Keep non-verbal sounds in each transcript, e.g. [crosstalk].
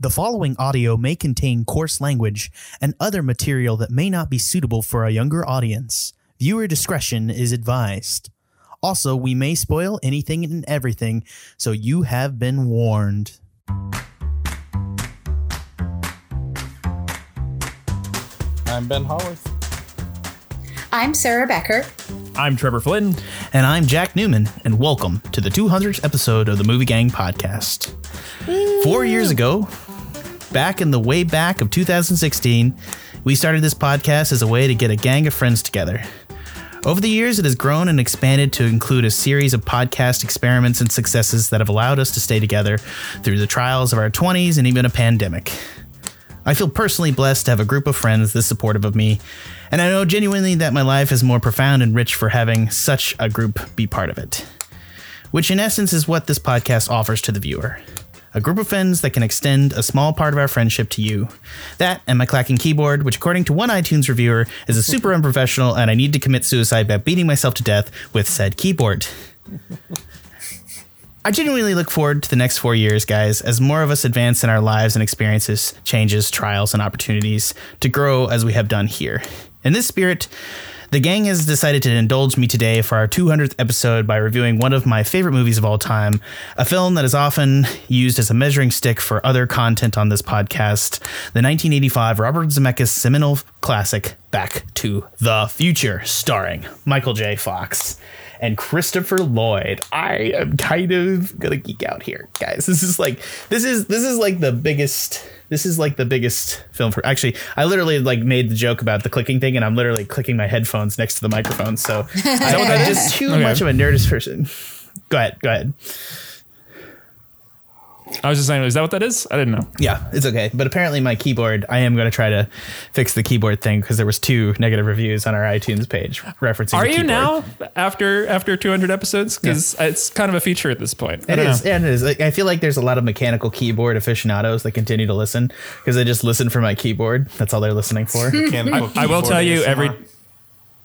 The following audio may contain coarse language and other material that may not be suitable for a younger audience. Viewer discretion is advised. Also, we may spoil anything and everything, so you have been warned. I'm Ben Hollis. I'm Sarah Becker. I'm Trevor Flynn. And I'm Jack Newman, and welcome to the 200th episode of the Movie Gang podcast. Four years ago, back in the way back of 2016, we started this podcast as a way to get a gang of friends together. Over the years, it has grown and expanded to include a series of podcast experiments and successes that have allowed us to stay together through the trials of our 20s and even a pandemic. I feel personally blessed to have a group of friends this supportive of me, and I know genuinely that my life is more profound and rich for having such a group be part of it. Which, in essence, is what this podcast offers to the viewer a group of friends that can extend a small part of our friendship to you. That and my clacking keyboard, which, according to one iTunes reviewer, is a super [laughs] unprofessional, and I need to commit suicide by beating myself to death with said keyboard. I genuinely look forward to the next four years, guys, as more of us advance in our lives and experiences, changes, trials, and opportunities to grow as we have done here. In this spirit, the gang has decided to indulge me today for our 200th episode by reviewing one of my favorite movies of all time, a film that is often used as a measuring stick for other content on this podcast, the 1985 Robert Zemeckis seminal classic Back to the Future, starring Michael J. Fox and Christopher Lloyd. I am kind of gonna geek out here, guys. This is like this is this is like the biggest this is like the biggest film for actually I literally like made the joke about the clicking thing and I'm literally clicking my headphones next to the microphone. So [laughs] I, I'm just too Okay. much of a nerdist person. Go ahead, go ahead. I was just saying, is that what that is? I didn't know. Yeah, it's okay. But apparently my keyboard, I am going to try to fix the keyboard thing because there was two negative reviews on our iTunes page referencing Are the you now after after 200 episodes? Because it's kind of a feature at this point. I It don't is, know. and it is. Like, I feel like there's a lot of mechanical keyboard aficionados that continue to listen because they just listen for my keyboard. That's all they're listening for. Mechanical I will tell you every. Uh,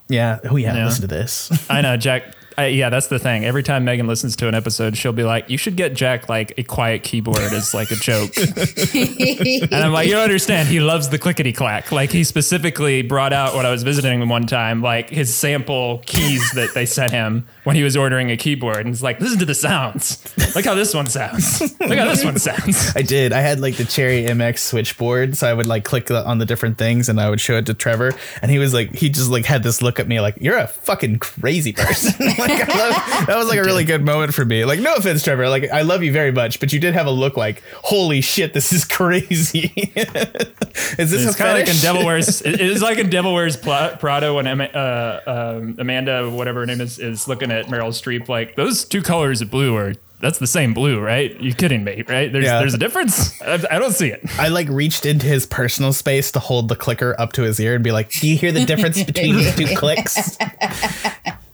yeah. Oh yeah. Yeah. Listen to this. I know Jack. I, yeah, that's the thing. Every time Megan listens to an episode, she'll be like, "You should get Jack like a quiet keyboard as like a joke." [laughs] and I'm like, "You don't understand. He loves the clickety clack. Like he specifically brought out when I was visiting him one time, like his sample keys that they sent him when he was ordering a keyboard, and he's like, "Listen to the sounds. Look how this one sounds. Look how this one sounds." [laughs] I did. I had like the Cherry MX switchboard, so I would like click on the different things and I would show it to Trevor, and he was like, he just like had this look at me like, "You're a fucking crazy person." [laughs] like, I love, that was like a really good moment for me. Like, no offense, Trevor. Like, I love you very much, but you did have a look like, "Holy shit, this is [laughs] crazy." is this It's a kind of like in fetish? Devil Wears. [laughs] It is like in Devil Wears Pla- Prada when uh, um, Amanda, whatever her name is, is looking at Meryl Streep. Like those two colors of blue are that's the same blue, right? You kidding me, right? There's Yeah. there's a difference. I, I don't see it. I like reached into his personal space to hold the clicker up to his ear and be like, "Do you hear the difference between these two clicks?" [laughs]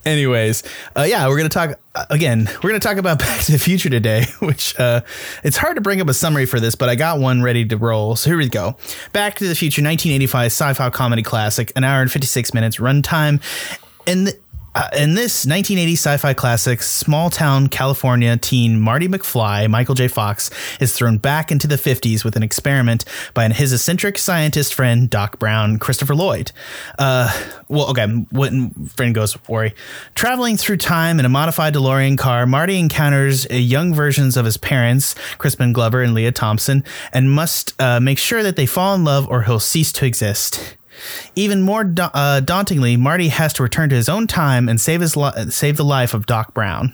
Anyways, uh, yeah, we're gonna talk uh, again. We're gonna talk about [laughs] Back to the Future today, [laughs] which uh, it's hard to bring up a summary for this, but I got one ready to roll. So here we go. Back to the Future, 1985 sci-fi comedy classic, an hour and 56 minutes runtime, and. th- uh, in this 1980 sci-fi classic, small-town California teen Marty McFly, Michael J. Fox, is thrown back into the 50s with an experiment by his eccentric scientist friend Doc Brown, Christopher Lloyd. Uh, well, okay, when friend goes, worry. Traveling through time in a modified DeLorean car, Marty encounters young versions of his parents, Crispin Glover and Lea Thompson, and must uh, make sure that they fall in love or he'll cease to exist. Even more da- uh, dauntingly, Marty has to return to his own time and save his li- save the life of Doc Brown,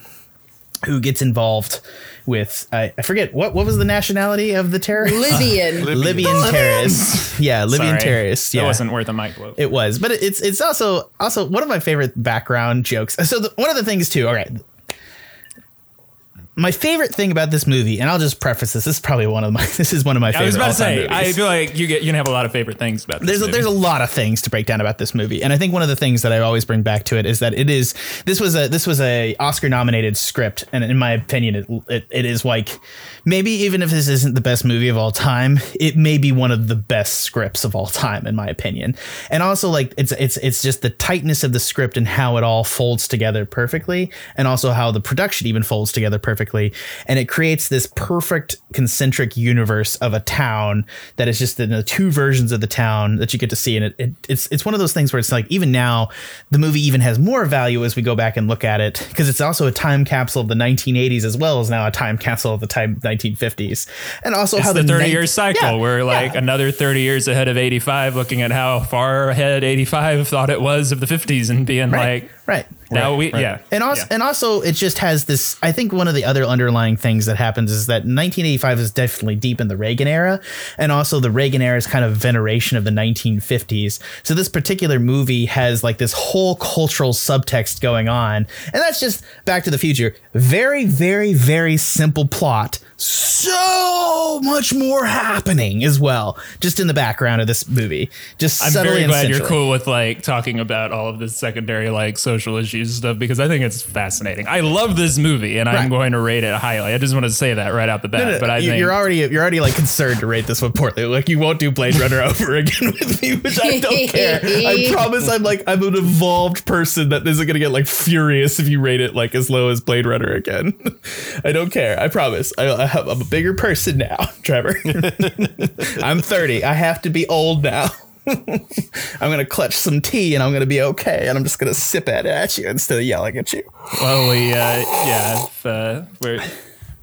who gets involved with I, I forget what what was the nationality of the terrorist? [laughs] Libyan. Libyan terrorists. [laughs] Yeah, Libyan Sorry. terrorists. Yeah, That wasn't worth a mic blow. it was, but it's it's also also one of my favorite background jokes. So the, one of the things too. All right. My favorite thing about this movie, and I'll just preface this. This is probably one of my. [laughs] This is one of my favorite. I was about to say, I feel like you get you can have a lot of favorite things about this. there's a, there's a lot of things to break down about this movie, and I think one of the things that I always bring back to it is that it is this was a this was a Oscar nominated script, and in my opinion, it, it, it is like maybe even if this isn't the best movie of all time, it may be one of the best scripts of all time, in my opinion. And also, like it's it's it's just the tightness of the script and how it all folds together perfectly, and also how the production even folds together perfectly, and it creates this perfect concentric universe of a town that is just in the two versions of the town that you get to see, and it, it it's it's one of those things where it's like even now the movie even has more value as we go back and look at it because it's also a time capsule of the 1980s as well as now a time capsule of the time 1950s, and also It's how the the 30 nin- year cycle. Yeah, We're like yeah. another 30 years ahead of 85, looking at how far ahead 85 thought it was of the 50s and being right, like, right. now we, yeah. And also, Yeah. and also, it just has this. I think one of the other underlying things that happens is that 1985 is definitely deep in the Reagan era, and also the Reagan era is kind of veneration of the 1950s. So this particular movie has like this whole cultural subtext going on, and that's just Back to the Future. Very, very, very simple plot. So much more happening as well, just in the background of this movie. Just I'm very glad you're cool with like talking about all of this secondary like social issues and stuff because I think it's fascinating. I love this movie and Right. I'm going to rate it highly. I just want to say that right out the bat. No, no, but I you- think you're already you're already like concerned to rate this one poorly. Like you won't do Blade Runner [laughs] over again with me, which I don't care. I [laughs] promise I'm like I'm an evolved person that isn't gonna get like furious if you rate it like as low as Blade Runner again. [laughs] I don't care. I promise. I, I I'm a bigger person now, [laughs] Trevor. [laughs] I'm 30. I have to be old now. [laughs] I'm gonna clutch some tea and I'm gonna be okay, and I'm just gonna sip at it at you instead of yelling at you. well, we uh, yeah, if, uh, we're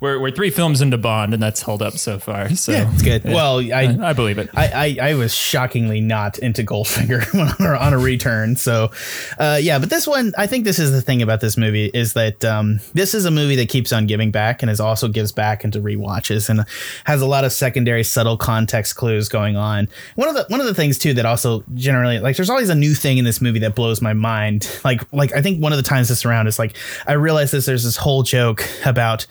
we're we're three films into Bond and that's held up so far. So Yeah, it's good. Well, I I believe it. I, I, I was shockingly not into Goldfinger [laughs] on a, on a return. So, uh, yeah, but this one, I think this is the thing about this movie is that um, this is a movie that keeps on giving back and is also gives back into rewatches and has a lot of secondary subtle context clues going on. One of the one of the things too that also generally like there's always a new thing in this movie that blows my mind. Like like I think one of the times this around is like I realized this there's this whole joke about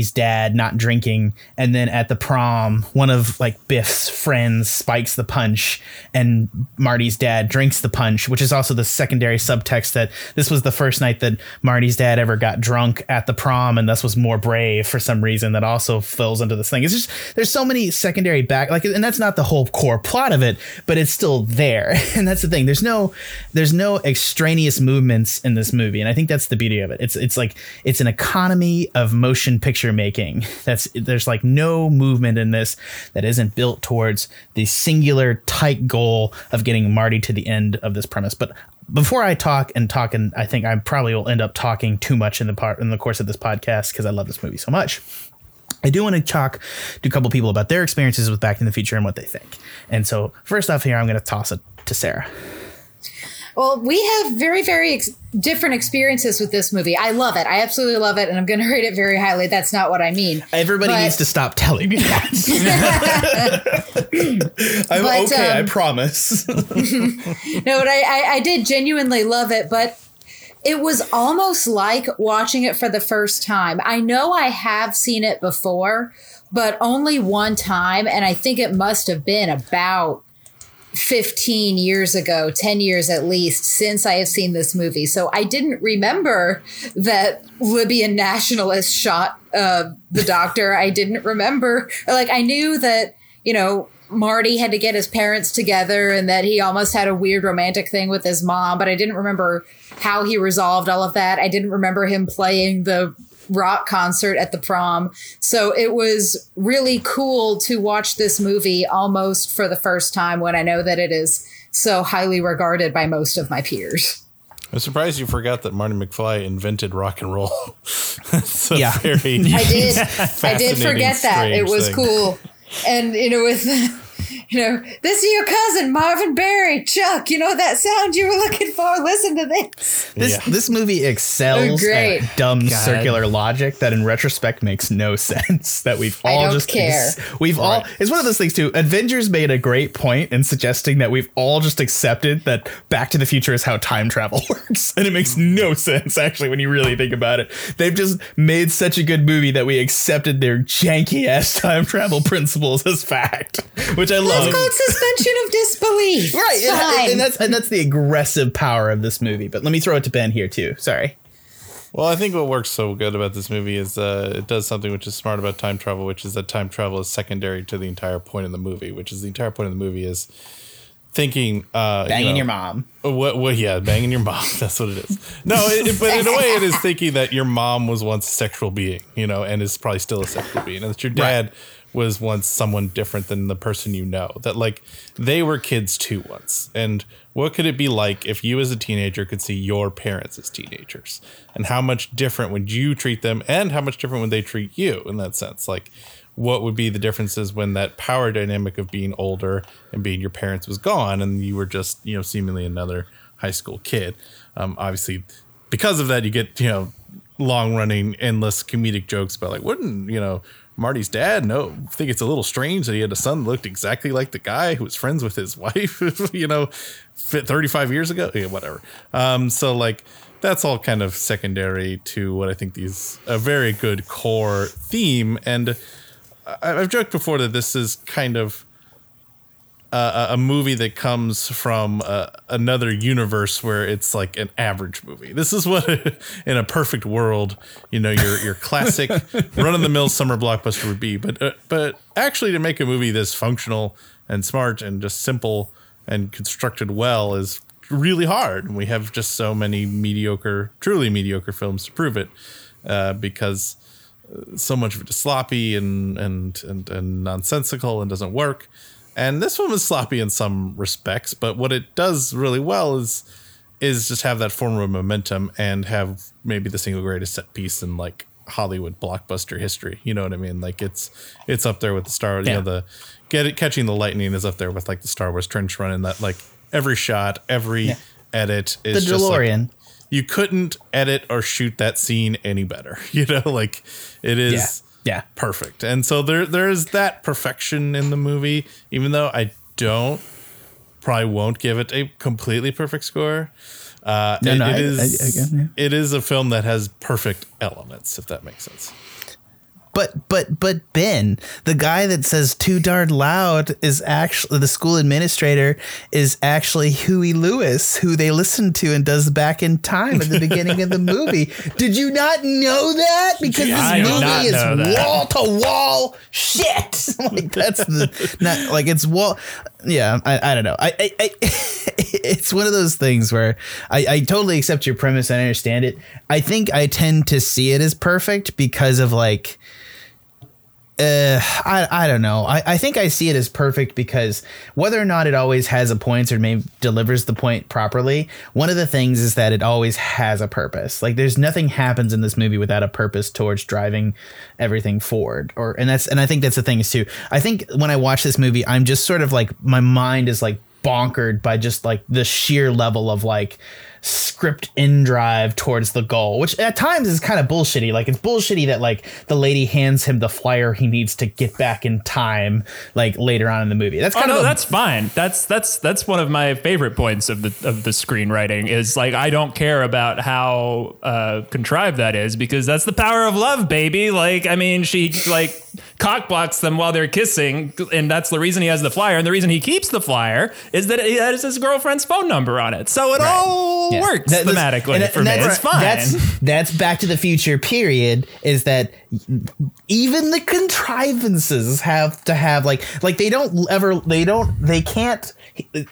Marty's dad not drinking and then at the prom one of like Biff's friends spikes the punch and Marty's dad drinks the punch which is also the secondary subtext that this was the first night that Marty's dad ever got drunk at the prom and thus was more brave for some reason that also fills into this thing. It's just there's so many secondary back like and that's not the whole core plot of it but it's still there. [laughs] And that's the thing. There's no there's no extraneous movements in this movie and I think that's the beauty of it. It's it's like it's an economy of motion picture making [laughs] that's there's like no movement in this that isn't built towards the singular tight goal of getting Marty to the end of this premise but before I talk and talk and I think I probably will end up talking too much in the part in the course of this podcast because I love this movie so much I do want to talk to a couple people about their experiences with Back in the Future and what they think. And so, first off, here I'm going to toss it to Sarah. Well, we have very, very ex- different experiences with this movie. I love it. I absolutely love it, and I'm going [laughs] to rate it very highly. That's not what I mean. Everybody But- needs to stop telling me [laughs] that. [laughs] I'm But, okay, I um, promise. No, but I, I, I did genuinely love it, but it was almost like watching it for the first time. I know I have seen it before, but only one time, and I think it must have been about 15 years ago, 10 years at least, since I have seen this movie. So I didn't remember that Libyan nationalist shot uh, the doctor. I didn't remember, like, I knew that, you know, Marty had to get his parents together and that he almost had a weird romantic thing with his mom, but I didn't remember how he resolved all of that. I didn't remember him playing the rock concert at the prom. So it was really cool to watch this movie almost for the first time when I know that it is so highly regarded by most of my peers. I'm surprised you forgot that Marty McFly invented rock and roll. [laughs] It's a Yeah. I did. [laughs] I did forget that. It was thing. cool. And you know, with you know, this is your cousin Marvin Berry, Chuck. You know that sound you were looking for. Listen to this. This Yeah. this movie excels Oh, great. at dumb circular logic that in retrospect makes no [laughs] sense. That we've all just care. we've all Right. it's one of those things too. Avengers made a great point in suggesting that we've all just accepted that Back to the Future is how time travel [laughs] works, and it makes no sense actually when you really think about it. They've just made such a good movie that we accepted their janky ass [laughs] time travel principles as fact, which I love. It's called suspension of disbelief. [laughs] Right, It's and, fine. and that's and that's the aggressive power of this movie. But let me throw it to Ben here too. Sorry. Well, I think what works so good about this movie is uh, it does something which is smart about time travel, which is that time travel is secondary to the entire point of the movie, which is the entire point of the movie is thinking uh, Banging you know, your mom. What? What? Yeah, banging your mom. [laughs] That's what it is. No, it, it- but in a way, it is thinking that your mom was once a sexual being, you know, and is probably still a sexual being, and that your dad was once someone different than the person you know. That like they were kids too once, and what could it be like if you as a teenager could see your parents as teenagers, and how much different would you treat them, and how much different would they treat you in that sense, like. What would be the differences when that power dynamic of being older and being your parents was gone and you were just, you know, seemingly another high school kid. Um, obviously, because of that, you get you know long running, endless comedic jokes about like, wouldn't you know Marty's dad No, I Think it's a little strange that he had a son that looked exactly like the guy who was friends with his [laughs] wife, you know, fit 35 years ago. Yeah, whatever. Um, so like. That's all kind of secondary to what I think these a very good core theme, and I've joked before that this is kind of a, a movie that comes from uh, another universe where it's like an average movie. This is what, [laughs] in a perfect world, you know, your your classic [laughs] run of the mill summer blockbuster would be. But uh, but actually, to make a movie this functional and smart and just simple and constructed well is really hard. And we have just so many mediocre, truly mediocre films to prove it, uh, because so much of it is sloppy and and and, and nonsensical and doesn't work. And this one was sloppy in some respects, but what it does really well is is just have that form of momentum and have maybe the single greatest set piece in like Hollywood blockbuster history. You know what I mean? Like it's it's up there with the Star. You Yeah. know the get it catching the lightning is up there with like the Star Wars trench run and that like every shot, every edit The is just like, DeLorean. you couldn't edit or shoot that scene any better. [laughs] You know, like it is Yeah. perfect. And so there there is that perfection in the movie, even though I don't probably won't give it a completely perfect score. Uh, No, it- no, it I- is I- I yeah. it is a film that has perfect elements, if that makes sense. But but but Ben, the guy that says too darn loud is actually the school administrator is actually Huey Lewis, who they listen to and does back in time at the [laughs] beginning of the movie. Did you not know that? Because I this not movie is wall to wall shit. [laughs] like that's the not like it's wall. Yeah, I, I don't know. I, I, I [laughs] it's one of those things where I, I totally accept your premise and I understand it. I think I tend to see it as perfect because of like uh, I, I don't know. I, I think I see it as perfect because whether or not it always has a point or maybe delivers the point properly, one of the things is that it always has a purpose. Like there's nothing happens in this movie without a purpose towards driving everything forward. Or and that's and I think that's the thing is too. I think when I watch this movie, I'm just sort of like my mind is like bonkered by just like the sheer level of like script in drive towards the goal, which at times is kind of bullshitty. Like it's bullshitty that like the lady hands him the flyer he needs to get back in time, like later on in the movie. That's Oh kind no, of a- that's fine. That's that's that's one of my favorite points of the of the screenwriting is like I don't care about how uh, contrived that is because that's the power of love, baby. Like I mean, she like cock blocks them while they're kissing, and that's the reason he has the flyer. And the reason he keeps the flyer is that it has his girlfriend's phone number on it. So it all Yeah. works That- thematically and- for and me. that's- It's fine. That's that's Back to the Future. Period. Is that even the contrivances have to have like like they don't ever they don't they can't.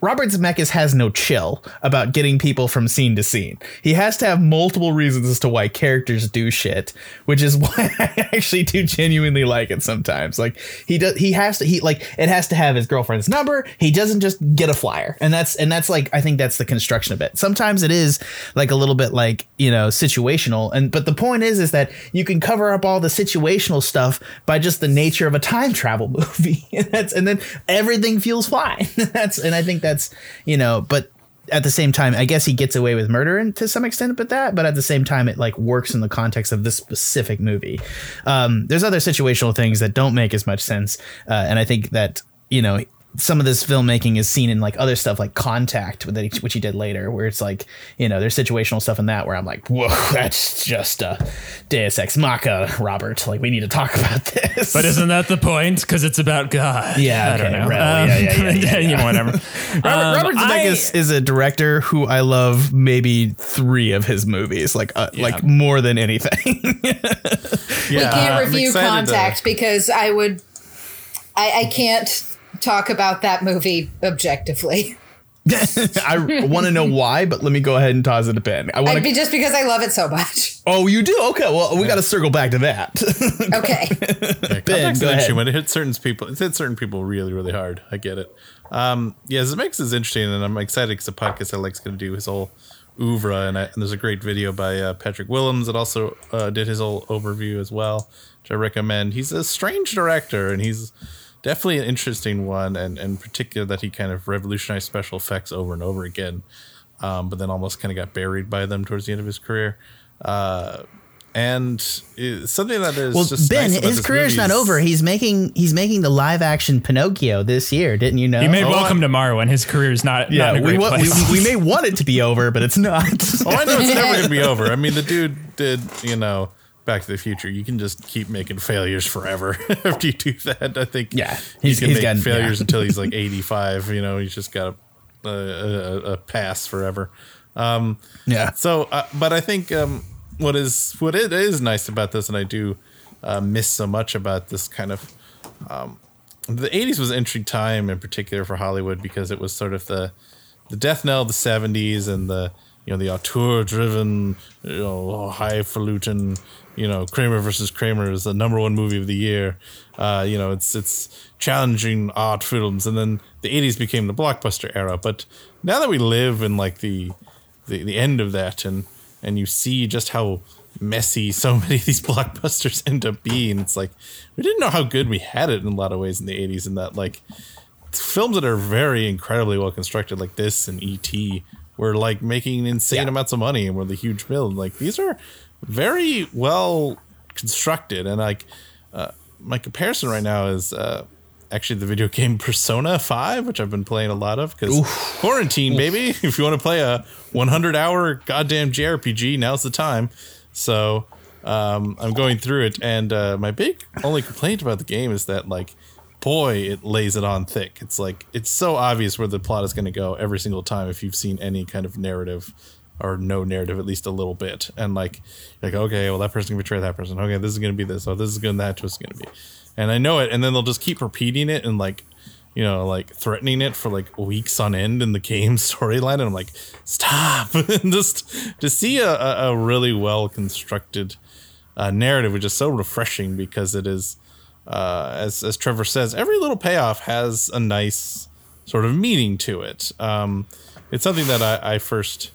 Robert Zemeckis has no chill about getting people from scene to scene. He has to have multiple reasons as to why characters do shit, which is [laughs] why I actually do genuinely like it sometimes. Like he does, he has to, he like it has to have his girlfriend's number. He doesn't just get a flyer, and that's and that's like I think that's the construction of it. Sometimes it is like a little bit like you know situational, and but the point is is that you can cover up all the situational stuff by just the nature of a time travel [laughs] movie, and that's and then everything feels fine. [laughs] that's and I think that's you know, but at the same time, I guess he gets away with murder and to some extent, but that, but at the same time, it like works in the context of this specific movie. Um, there's other situational things that don't make as much sense, uh, and I think that you know some of this filmmaking is seen in like other stuff like Contact, that which he did later, where it's like you know there's situational stuff in that where I'm like, whoa, [laughs] that's just a Deus Ex Machina, Robert. Like we need to talk about this. But isn't that the [laughs] point? Because it's about God. Yeah, I don't know. right, yeah, yeah, yeah, [laughs] yeah, you know, whatever. Robert, Um, Robert Zemeckis is a director who I love maybe three of his movies, like uh, like more than anything. we can't I'm review excited to- Contact because I would, I, I can't talk about that movie objectively. [laughs] [laughs] I want to know why, but let me go ahead and toss it a pin. I want I'd be to. just because I love it so much. Oh, you do? Okay. Well, we got to circle back to that. [laughs] Okay. Yeah, Ben, go ahead. one. It hit certain people. It hit certain people really, really hard. I get it. Um, yeah, Zemeckis is interesting, and I'm excited because the podcast I like's going to do his whole oeuvre, and, I, and there's a great video by uh, Patrick Willems that also uh, did his whole overview as well, which I recommend. He's a strange director, and he's definitely an interesting one, and in particular that he kind of revolutionized special effects over and over again, um, but then almost kind of got buried by them towards the end of his career. Uh, and it's something that is well, just Ben, nice his this career's not over. He's making he's making the live action Pinocchio this year. Didn't you know? He made Oh, Welcome I- Tomorrow, and his career is not, yeah, not in a we, great place. we, we may want it to be over, but it's not. Oh, I know it's never going to be [laughs] over. I mean, the dude did, you know, Back to the Future. You can just keep making failures forever [laughs] after you do that. I think Yeah, he he's- can he's make failures yeah. until he's like [laughs] 85. You know, he's just got a, a, a, a pass forever. Um, yeah. so, uh, but I think um, what is what it is nice about this, and I do uh, miss so much about this kind of. Um, the '80s was an interesting time, in particular for Hollywood, because it was sort of the the death knell of the '70s and the you know the auteur-driven, you know, highfalutin, you know, Kramer versus Kramer is the number one movie of the year. Uh, you know, it's it's challenging art films, and then the '80s became the blockbuster era. But now that we live in like the the, the end of that and and you see just how messy [laughs] so many of these blockbusters end up being it's like we didn't know how good we had it in a lot of ways in the 80s and that like films that are very incredibly well constructed like this and E.T. were like making insane Yeah. amounts of money and were the huge build like these are very well constructed and like uh, my comparison right now is uh, actually the video game Persona 5, which I've been playing a lot of because quarantine, baby. [laughs] If you want to play a 100 hour goddamn JRPG, now's the time. So um, I'm going through it, and uh, my big only complaint about the game is that, like, boy, it lays it on thick. It's like, it's so obvious where the plot is going to go every single time if you've seen any kind of narrative or no narrative at least a little bit. And like like okay well that person can betray that person. Okay this is going to be this. Oh this is going that twist is going to be. And i know it. And then they'll just keep repeating it and like you know like threatening it for like weeks on end in the game [laughs] storyline. And i'm like stop. [laughs] And just to see a, a, a really well constructed uh, narrative which is so refreshing because it is uh, as as Trevor says, every little payoff has a nice sort of meaning to it. Um, it's something that I, I first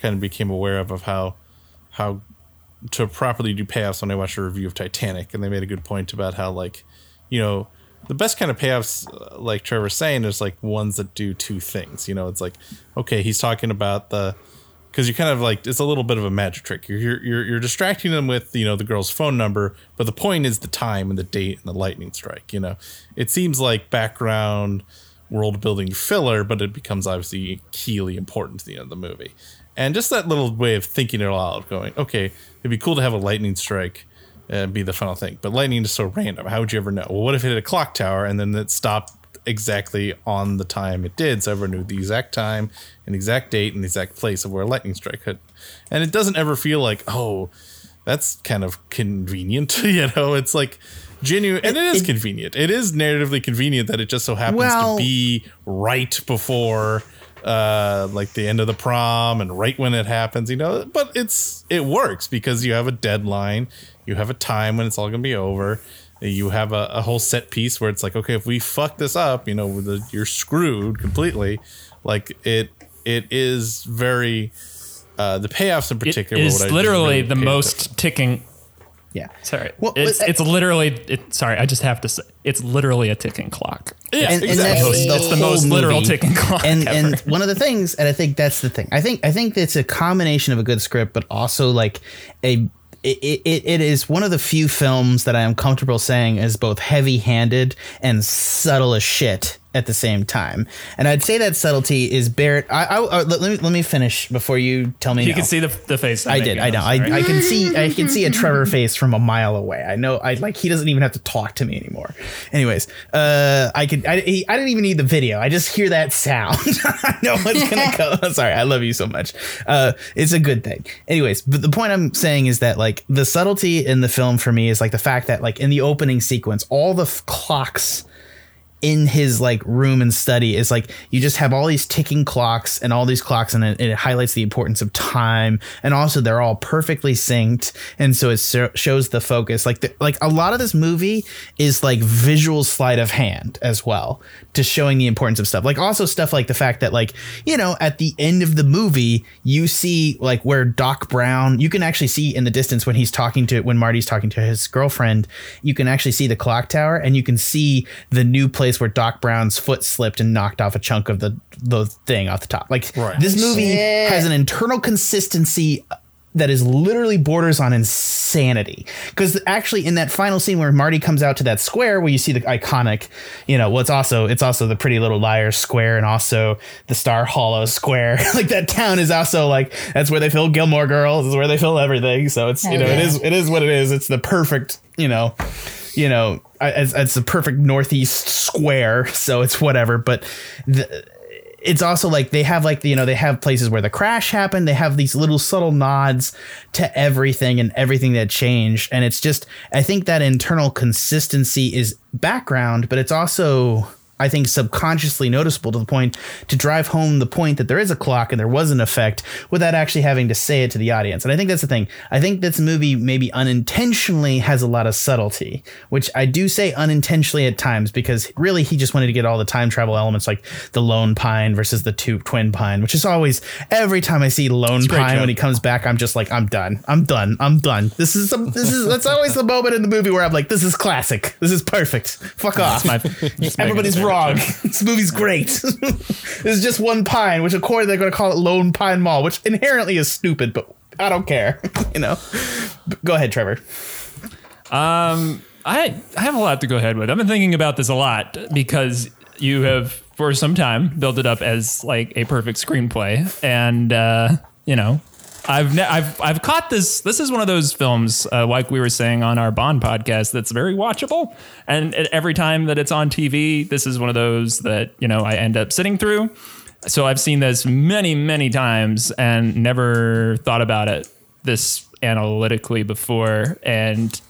kind of became aware of of how how to properly do payoffs when I watched a review of Titanic, and they made a good point about how like you know the best kind of payoffs, uh, like Trevor's saying, is like ones that do two things. You know, it's like okay, he's talking about the because you kind of like it's a little bit of a magic trick. You're, you're you're you're distracting them with you know the girl's phone number, but the point is the time and the date and the lightning strike. You know, it seems like background world building filler, but it becomes obviously keyly important to the end of the movie. And just that little way of thinking it all out, going, okay, it'd be cool to have a lightning strike uh, be the final thing, but lightning is so random. How would you ever know? Well, what if it hit a clock tower and then it stopped exactly on the time it did, so everyone knew the exact time and exact date and the exact place of where a lightning strike hit. And it doesn't ever feel like, oh, that's kind of convenient, [laughs] you know? It's like genuine, and it is convenient. It is narratively convenient that it just so happens Well- to be right before uh like the end of the prom and right when it happens you know but it's it works because you have a deadline you have a time when it's all gonna be over you have a, a whole set piece where it's like okay if we fuck this up you know the, you're screwed completely like it it is very uh the payoffs in particular is what I do literally really the pay most ticking. Yeah. Sorry, Well, it's but- it's literally. It, sorry, I just have to say it's literally a ticking clock. Yeah, and, and exactly. that's the, It's the whole most literal movie. ticking clock And ever. and one of the things, and I think that's the thing. I think I think it's a combination of a good script, but also like a. It, it, it is one of the few films that I am comfortable saying is both heavy handed and subtle as shit at the same time. And I'd say that subtlety is Barrett. I, I, uh, let, let me let me finish before you tell me. You no. can see the, the face. I'm I did. I know. I'm I, can see. I can see a Trevor face from a mile away. I know. I like. He doesn't even have to talk to me anymore. Anyways, uh, I could. I, he, I didn't even need the video. I just hear that sound. [laughs] I know what's gonna [laughs] come. Sorry. I love you so much. Uh, it's a good thing. Anyways, but the point I'm saying is that like the subtlety in the film for me is like the fact that like in the opening sequence, all the f- clocks in his like room and study is like you just have all these ticking clocks and all these clocks and it, it highlights the importance of time. And also they're all perfectly synced. And so it so- shows the focus. Like the, like a lot of this movie is like visual sleight of hand as well to showing the importance of stuff. Like also stuff like the fact that like you know at the end of the movie you see like where Doc Brown you can actually see in the distance when he's talking to when Marty's talking to his girlfriend you can actually see the clock tower and you can see the new place where Doc Brown's foot slipped and knocked off a chunk of the the thing off the top like Right. this movie Shit. has an internal consistency that is literally borders on insanity because actually in that final scene where marty comes out to that square where you see the iconic you know what's also it's also the pretty little liars square and also the star hollow square [laughs] like that town is also like that's where they fill gilmore girls is where they fill everything so it's you know it yeah. is it is what it is it's the perfect you know you know I- it's, it's the perfect northeast square [laughs] so it's whatever but the, it's also like they have like you know they have places where the crash happened. They have these little subtle nods to everything and everything that changed. And it's just i think that internal consistency is background but it's also i think subconsciously noticeable to the point to drive home the point that there is a clock and there was an effect without actually having to say it to the audience. And i think that's the thing. I think this movie maybe unintentionally has a lot of subtlety which i do say unintentionally at times because really he just wanted to get all the time travel elements like the lone pine versus the two twin pine which is always every time i see lone pine when he comes back i'm just like i'm done. I'm done. I'm done. This is some this is that's always the moment in the movie where i'm like this is classic. This is perfect. Fuck [laughs] off. my- everybody's wrong [laughs] this movie's great [laughs] this is just one pine which according they're going to call it lone pine mall which inherently is stupid but i don't care [laughs] you know But go ahead trevor Um, I I have a lot to go ahead with. I've been thinking about this a lot because you have for some time built it up as like a perfect screenplay, and uh, you know. I've, ne- I've I've caught this. This is one of those films, uh, like we were saying on our Bond podcast, that's very watchable. And every time that it's on TV, this is one of those that you know I end up sitting through. So I've seen this many many times and never thought about it this analytically before. And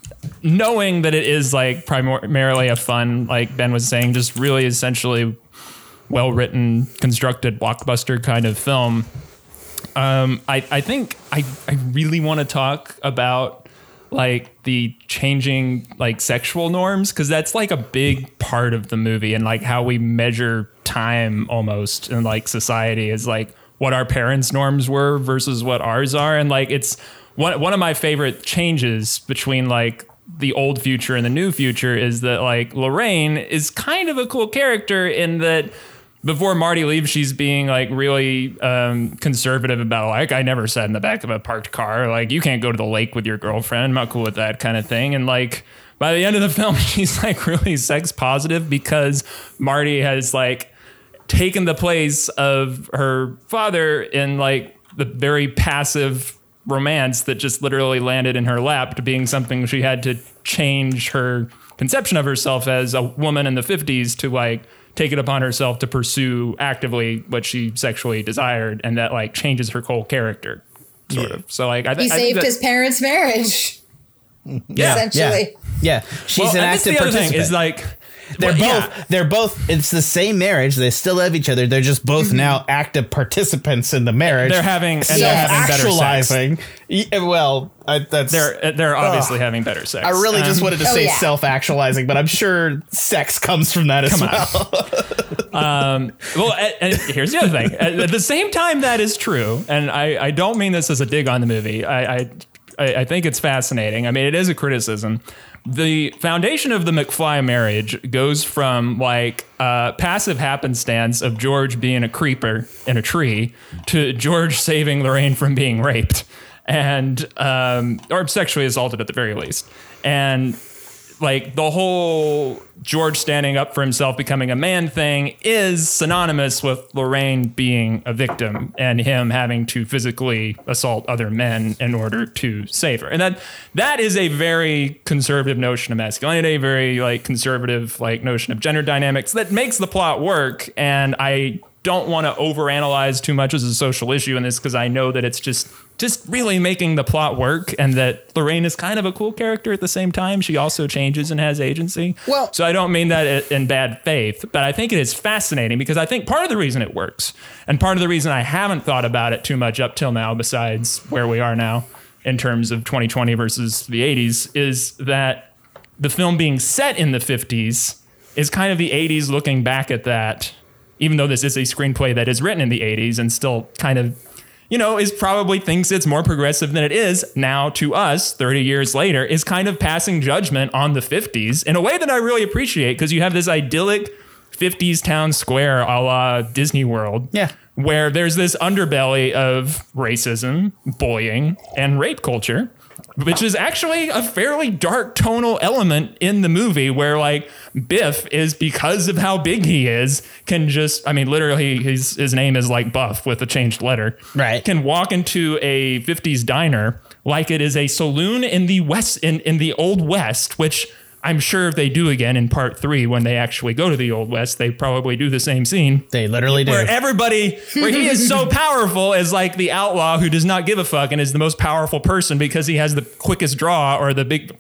knowing that it is like primarily a fun, like Ben was saying, just really essentially well written, constructed blockbuster kind of film. Um, I, I think I, I really want to talk about like the changing like sexual norms because that's like a big part of the movie and like how we measure time almost in like society is like what our parents' norms were versus what ours are. And like it's one one of my favorite changes between like the old future and the new future is that like Lorraine is kind of a cool character in that before Marty leaves, she's being like really um, conservative about like I never sat in the back of a parked car. Like you can't go to the lake with your girlfriend. I'm not cool with that kind of thing. And like by the end of the [laughs] film, [laughs] she's like really sex positive because Marty has like taken the place of her father in like the very passive romance that just literally landed in her lap to being something she had to change her conception of herself as a woman in the 50s to like take it upon herself to pursue actively what she sexually desired and that like changes her whole character sort of so like i, think He th- I think saved that- his parents' marriage. yeah. essentially. yeah she's well, an active the participant thing is like They're well, both. yeah. They're both. It's the same marriage. They still love each other. They're just both mm-hmm. now active participants in the marriage. They're having- and they're having better sex. self-actualizing. Eh, well, I, that's. they're eh, they're obviously having better sex I really just Um, wanted to Oh, say yeah. self-actualizing, but I'm sure sex comes from that as Come on. well. [laughs] Um, well, and, and here's the other thing. At, at the same time, that is true, and I, I don't mean this as a dig on the movie. I, I I I think it's fascinating. I mean, it is a criticism. The foundation of the McFly marriage goes from like uh, passive happenstance of George being a creeper in a tree to George saving Lorraine from being raped and um, or sexually assaulted at the very least. And like the whole George standing up for himself, becoming a man thing is synonymous with Lorraine being a victim and him having to physically assault other men in order to save her. And that that is a very conservative notion of masculinity, a very like conservative like notion of gender dynamics that makes the plot work. And I don't want to overanalyze too much as a social issue in this because I know that it's just just really making the plot work and that Lorraine is kind of a cool character at the same time. She also changes and has agency. Well- so I don't mean that in bad faith, but I think it is fascinating because I think part of the reason it works and part of the reason I haven't thought about it too much up till now, besides where we are now in terms of 2020 versus the 80s, is that the film being set in the 50s is kind of the 80s looking back at that, even though this is a screenplay that is written in the 80s and still kind of, you know, is probably thinks it's more progressive than it is now to us 30 years later, is kind of passing judgment on the 50s in a way that I really appreciate because you have this idyllic 50s town square a la Disney World. Yeah. Where there's this underbelly of racism, bullying, and rape culture which is actually a fairly dark tonal element in the movie where like Biff is because of how big he is can just I mean literally his his name is like Buff with a changed letter. Right. Can walk into a 50s diner like it is a saloon in the west in in the old west which I'm sure if they do again in part 3 when they actually go to the old west they probably do the same scene. They literally do. where everybody where he is so powerful as like the outlaw who does not give a fuck and is the most powerful person because he has the quickest draw or the big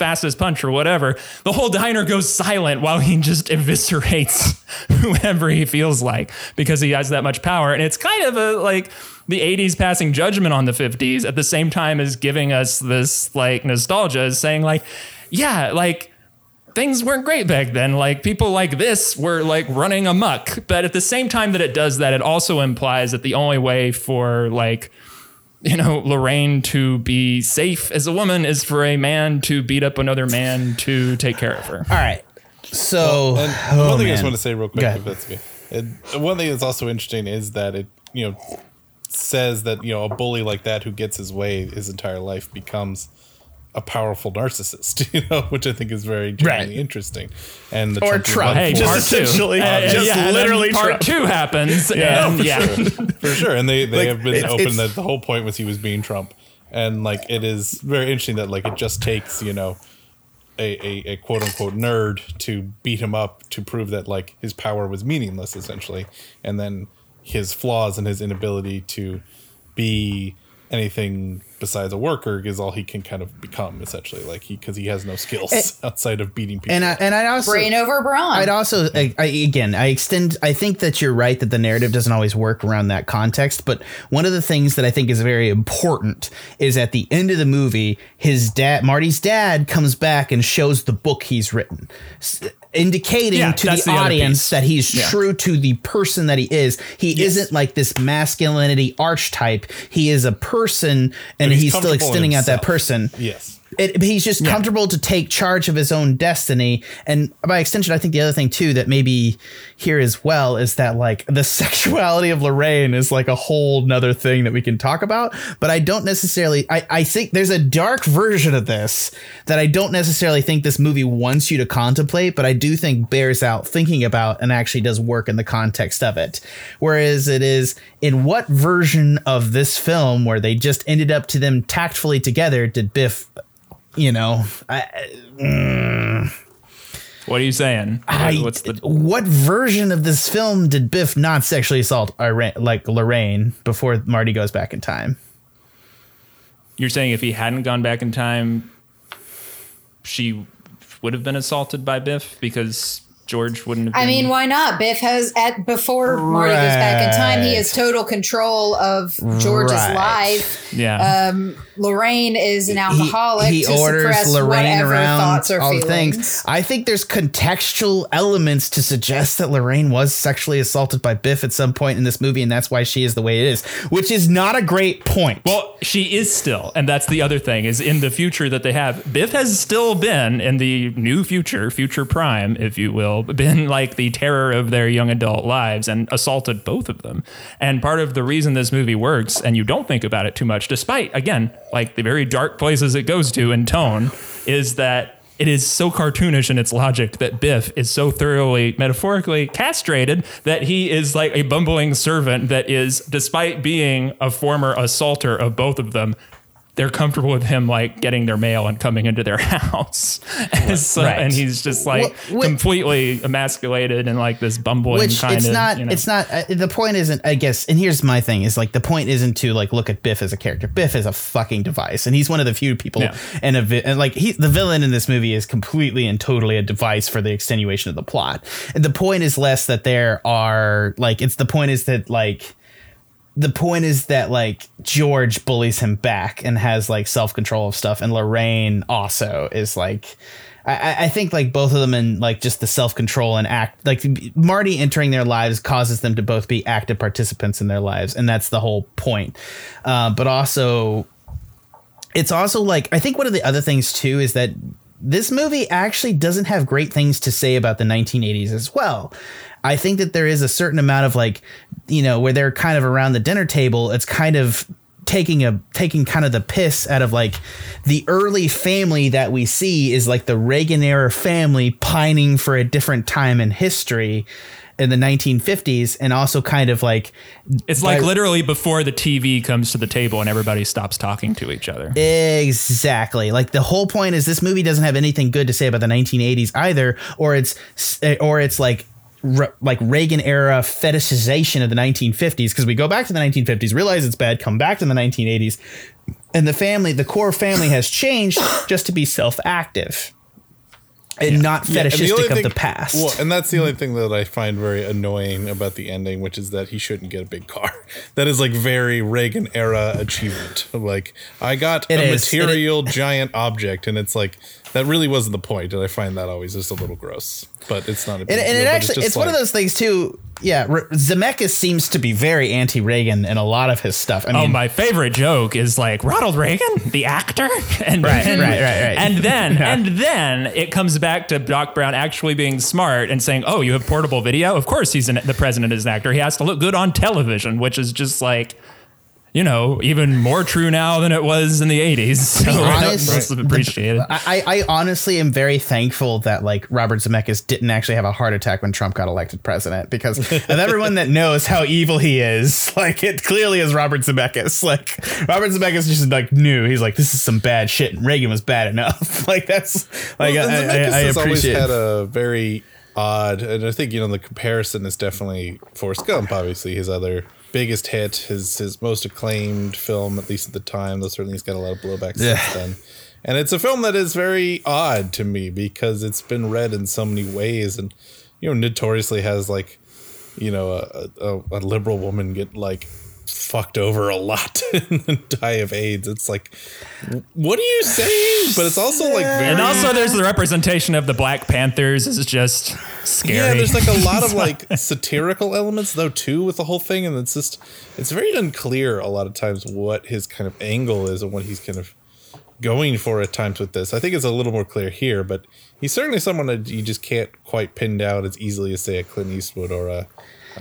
fastest punch or whatever. The whole diner goes silent while he just eviscerates [laughs] whoever he feels like because he has that much power. And it's kind of a like the 80s passing judgment on the 50s at the same time as giving us this like nostalgia is saying like yeah like things weren't great back then. Like people like this were like running amok. But at the same time that it does that, it also implies that the only way for like, you know, Lorraine to be safe as a woman is for a man to beat up another man to take care of her. All right. So And oh, one thing I just want to say real quick, if that's okay. And one thing that's also interesting is that it, you know, says that you know a bully like that who gets his way his entire life becomes a powerful narcissist, [laughs] you know, which I think is very genuinely Right. interesting. And the Or Trump Trump. Hey, Just part essentially- Uh, just yeah, literally part Trump. two happens. [laughs] and yeah. for sure. And they, they Like, have been it's- open it's- that the whole point was he was being Trump. And like it is very interesting that like it just takes, you know, a, a, a quote unquote nerd to beat him up to prove that like his power was meaningless essentially. And then his flaws and his inability to be anything besides a worker is all he can kind of become essentially like he because he has no skills And- [laughs] outside of beating people and I, and I also Brain over brawn. I'd also, I, I, again, I extend. I think that you're right that the narrative doesn't always work around that context. But one of the things that I think is very important is at the end of the movie, his dad, Marty's dad, comes back and shows the book he's written, s- indicating Yeah, to the, the audience that he's Yeah. true to the person that he is. He isn't like this masculinity archetype. He is a person, and he's he's, still extending out that person. yes It, he's just comfortable to take charge of his own destiny. And by extension, I think the other thing too that maybe here as well is that like the [laughs] sexuality of Lorraine is like a whole nother thing that we can talk about. But I don't necessarily, I, I think there's a dark version of this that I don't necessarily think this movie wants you to contemplate, but I do think bears out thinking about and actually does work in the context of it. Whereas it is in what version of this film where they just ended up to them tactfully together did Biff you know, I, What are you saying? I What's the what version of this film did Biff not sexually assault Ira- like Lorraine before Marty goes back in time? You're saying if he hadn't gone back in time, she would have been assaulted by Biff because George wouldn't have. I mean, why not? Biff has at before Marty goes back in time, he has total control of George's Right. life. yeah. Um, Lorraine is an alcoholic. He, he to orders suppress Lorraine whatever around thoughts or all the feelings. things. I think there's contextual elements to suggest that Lorraine was sexually assaulted by Biff at some point in this movie, and that's why she is the way it is, which is not a great point. Well, she is still, and that's the other thing is in the future that they have. Biff has still been in the new future, future prime, if you will, been like the terror of their young adult lives and assaulted both of them. And part of the reason this movie works, and you don't think about it too much, despite again like the very dark places it goes to in tone, is that it is so cartoonish in its logic that Biff is so thoroughly metaphorically castrated that he is like a bumbling servant that is, despite being a former assaulter of both of them, they're comfortable with him like getting their mail and coming into their [laughs] house. and, so- Right. and he's just like Wh- wh- completely emasculated and like this bumbling which kind it's of. not you know. it's not uh, the point isn't i guess and here's my thing is like the point isn't to like look at biff as a character biff is a fucking device and he's one of the few people Yeah. and a vi- and like he the villain in this movie is completely and totally a device for the extenuation of the plot and the point is less that there are like it's the point is that like the point is that like George bullies him back and has like self control of stuff, and Lorraine also is like. I- I, think like both of them and like just the self control and act like Marty entering their lives causes them to both be active participants in their lives, and that's the whole point. Uh, but also, it's also like I think one of the other things too is that this movie actually doesn't have great things to say about the 1980s as well. I think that there is a certain amount of like, you know, where they're kind of around the dinner table, it's kind of taking a taking kind of the piss out of like the early family that we see is like the Reagan era family pining for a different time in history in the 1950s and also kind of like It's like by- literally before the TV comes to the table and everybody stops talking to each other. Exactly. Like the whole point is this movie doesn't have anything good to say about the 1980s either, or it's or it's like re- like Reagan era fetishization of the 1950s because we go back to the 1950s, realize it's bad, come back to the 1980s, and the family, the core family has changed just to be self-active and not Yeah, and fetishistic only of thing- the past. Well, and that's the only thing that I find very annoying about the ending, which is that he shouldn't get a big car. [laughs] That is like very Reagan era achievement. Like I got It a is. It- material giant object, and it's like that really wasn't the point. And I find that always just a little gross. But it's not a big and, and it actually just it's one of those things too. Yeah, R- Zemeckis seems to be very anti-Reagan in a lot of his stuff. I oh, mean, Oh, my favorite joke is like Ronald Reagan, the actor, [laughs] and Right, then, right, right, right. and then [laughs] and then it comes back to Doc Brown actually being smart and saying, "Oh, you have portable video? Of course, he's an, the president is an actor. He has to look good on television," which is just like. You know, even more true now than it was in the 80s. [laughs] So honest, let's appreciate it. I, I honestly am very thankful that like Robert Zemeckis didn't actually have a heart attack when Trump got elected president because of everyone that knows how evil he is, [laughs] like it clearly is Robert Zemeckis. [laughs] Like Robert Zemeckis just like knew he's like this is some bad shit and Reagan was bad enough. like that's like Well, I, and I, Zemeckis I has always appreciate. had a very odd, and I think you know the comparison is definitely Forrest Gump. Obviously, his other biggest hit, his his most acclaimed film, at least at the time. Though certainly he's got a lot of blowback Yeah. since then. And it's a film that is very odd to me because it's been read in so many ways, and you know notoriously has like you know a, a, a liberal woman get like fucked over a lot [laughs] and die of AIDS. It's like, what are you saying? But it's also like very And also, there's the representation of the Black Panthers is just scary. Yeah, there's like a [laughs] lot of like satirical elements though too with the whole thing, and it's just it's very unclear a lot of times what his kind of angle is and what he's kind of going for at times with this. I think it's a little more clear here, but he's certainly someone that you just can't quite pin down as easily as say a Clint Eastwood or a.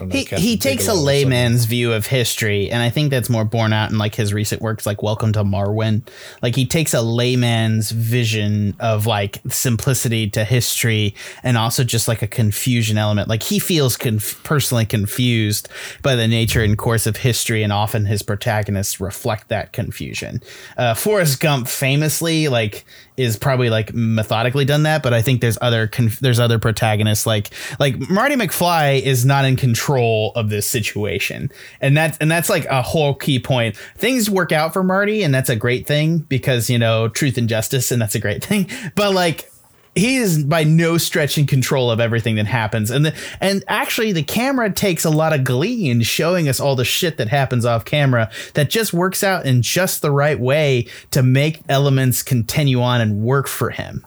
Know, he, he takes a Bigelow or something. layman's view of history and i think that's more borne out in like his recent works like welcome to marwen. Like he takes a layman's vision of like simplicity to history and also just like a confusion element. Like he feels conf- personally confused by the nature and course of history and often his protagonists reflect that confusion. Uh, forrest gump famously like is probably like methodically done that but i think there's other conf- there's other protagonists like like marty mcfly is not in control of this situation. And that's and that's like a whole key point. Things work out for marty and that's a great thing because you know truth and justice and that's a great [laughs] thing. But like he is by no stretch in control of everything that happens. And the, and actually the camera takes a lot of glee in showing us all the shit that happens off camera that just works out in just the right way to make elements continue on and work for him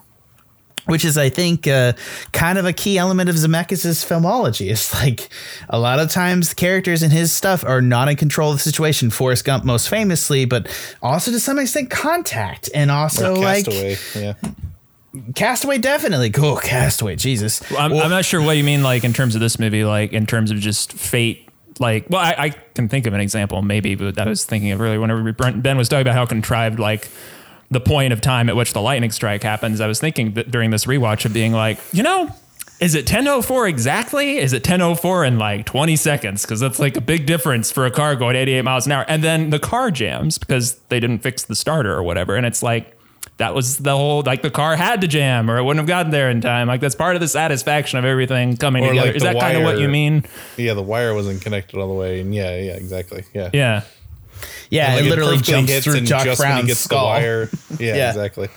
which is, I think, uh, kind of a key element of Zemeckis' filmology. It's like a lot of times the characters in his stuff are not in control of the situation. Forrest Gump, most famously, but also to some extent, Contact, and also Or like Castaway. yeah. Castaway. Definitely, cool Castaway. Jesus, I'm, Well, I'm not sure what you mean, like in terms of this movie, like in terms of just fate. Like, well, I, I can think of an example, maybe, but I was thinking of earlier whenever Ben was talking about how contrived, like the point of time at which the lightning strike happens, I was thinking that during this rewatch of being like, you know, is it 1004 exactly? Is it 1004 in like 20 seconds? Because that's like a big difference for a car going 88 miles an hour. And then the car jams because they didn't fix the starter or whatever. And it's like, that was the whole like the car had to jam or it wouldn't have gotten there in time. Like that's part of the satisfaction of everything coming Or, together. like, Is that kind of what you mean? Yeah, the wire wasn't connected all the way, and yeah, yeah, exactly. Yeah, Yeah. Yeah, Like, it literally jumps hits through and Doc just when he Brown's gets skull. the wire. [laughs] Yeah, Yeah. exactly.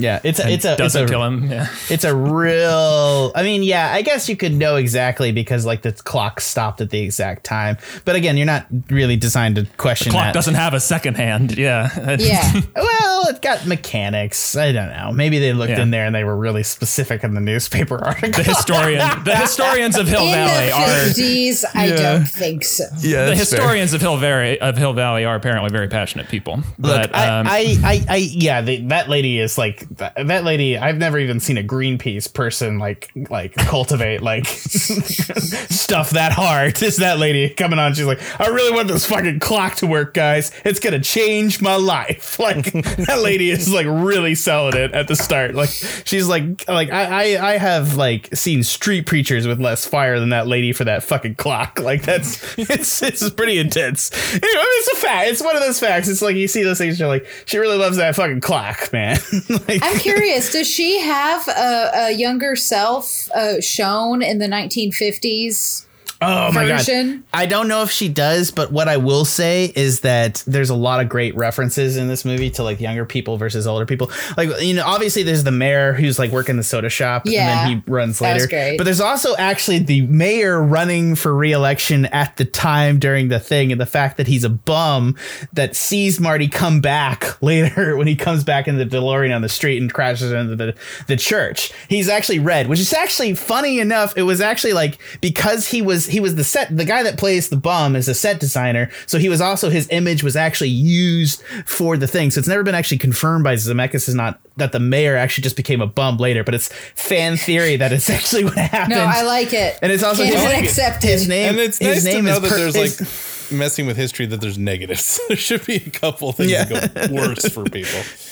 Yeah, it's a, it's a it's Doesn't a, kill him. Yeah. It's a real. I mean, yeah, I guess you could know exactly because like the clock stopped at the exact time. But again, you're not really designed to question The Clock that. doesn't have a second hand. Yeah. [laughs] Yeah. Well, it got mechanics. I don't know. Maybe they looked Yeah. in there and they were really specific in the newspaper [laughs] article. the historian, the historians of Hill In Valley the are I Yeah. don't think so. yeah, the historians of Hill Valley of Hill Valley are apparently very passionate people. Look, But um, I, I, I, I, yeah, they, that lady is like that, that lady. I've never even seen a Greenpeace person like like cultivate like [laughs] stuff that hard. Is that lady coming on? She's like, I really want this fucking clock to work, guys. It's gonna change my life. [laughs] Like that lady is like really selling it at the start. Like she's like like I, I, I have like seen street preachers with less fire than that lady for that fucking clock. [laughs] Like that's it's it's pretty intense. Anyway, it's a fact. It's one of those facts. It's like you see those things, you're like, she really loves that fucking clock, man. like, [laughs] I'm curious, does she have a, a younger self uh, shown in the 1950s? Oh my version? god. I don't know if she does, but what I will say is that there's a lot of great references in this movie to like younger people versus older people. Like you know, obviously there's the mayor who's like working the soda shop, Yeah, and then he runs later. But there's also actually the mayor running for re-election at the time during the thing, and the fact that he's a bum that sees Marty come back [laughs] later when he comes back in the DeLorean on the street and crashes into the the church. He's actually red, which is actually funny enough. It was actually like because he was he was the set the guy that plays the bum is a set designer, so he was also his image was actually used for the thing. So it's never been actually confirmed by Zemeckis is not that the mayor actually just became a bum later, but it's fan theory that it's [laughs] actually what happened. No, I like it. And it's also Canon his, like it. accepted. his name. And it's his nice to name know is that per- there's like messing with history that there's negatives. [laughs] there should be a couple things Yeah. that go worse for people. [laughs]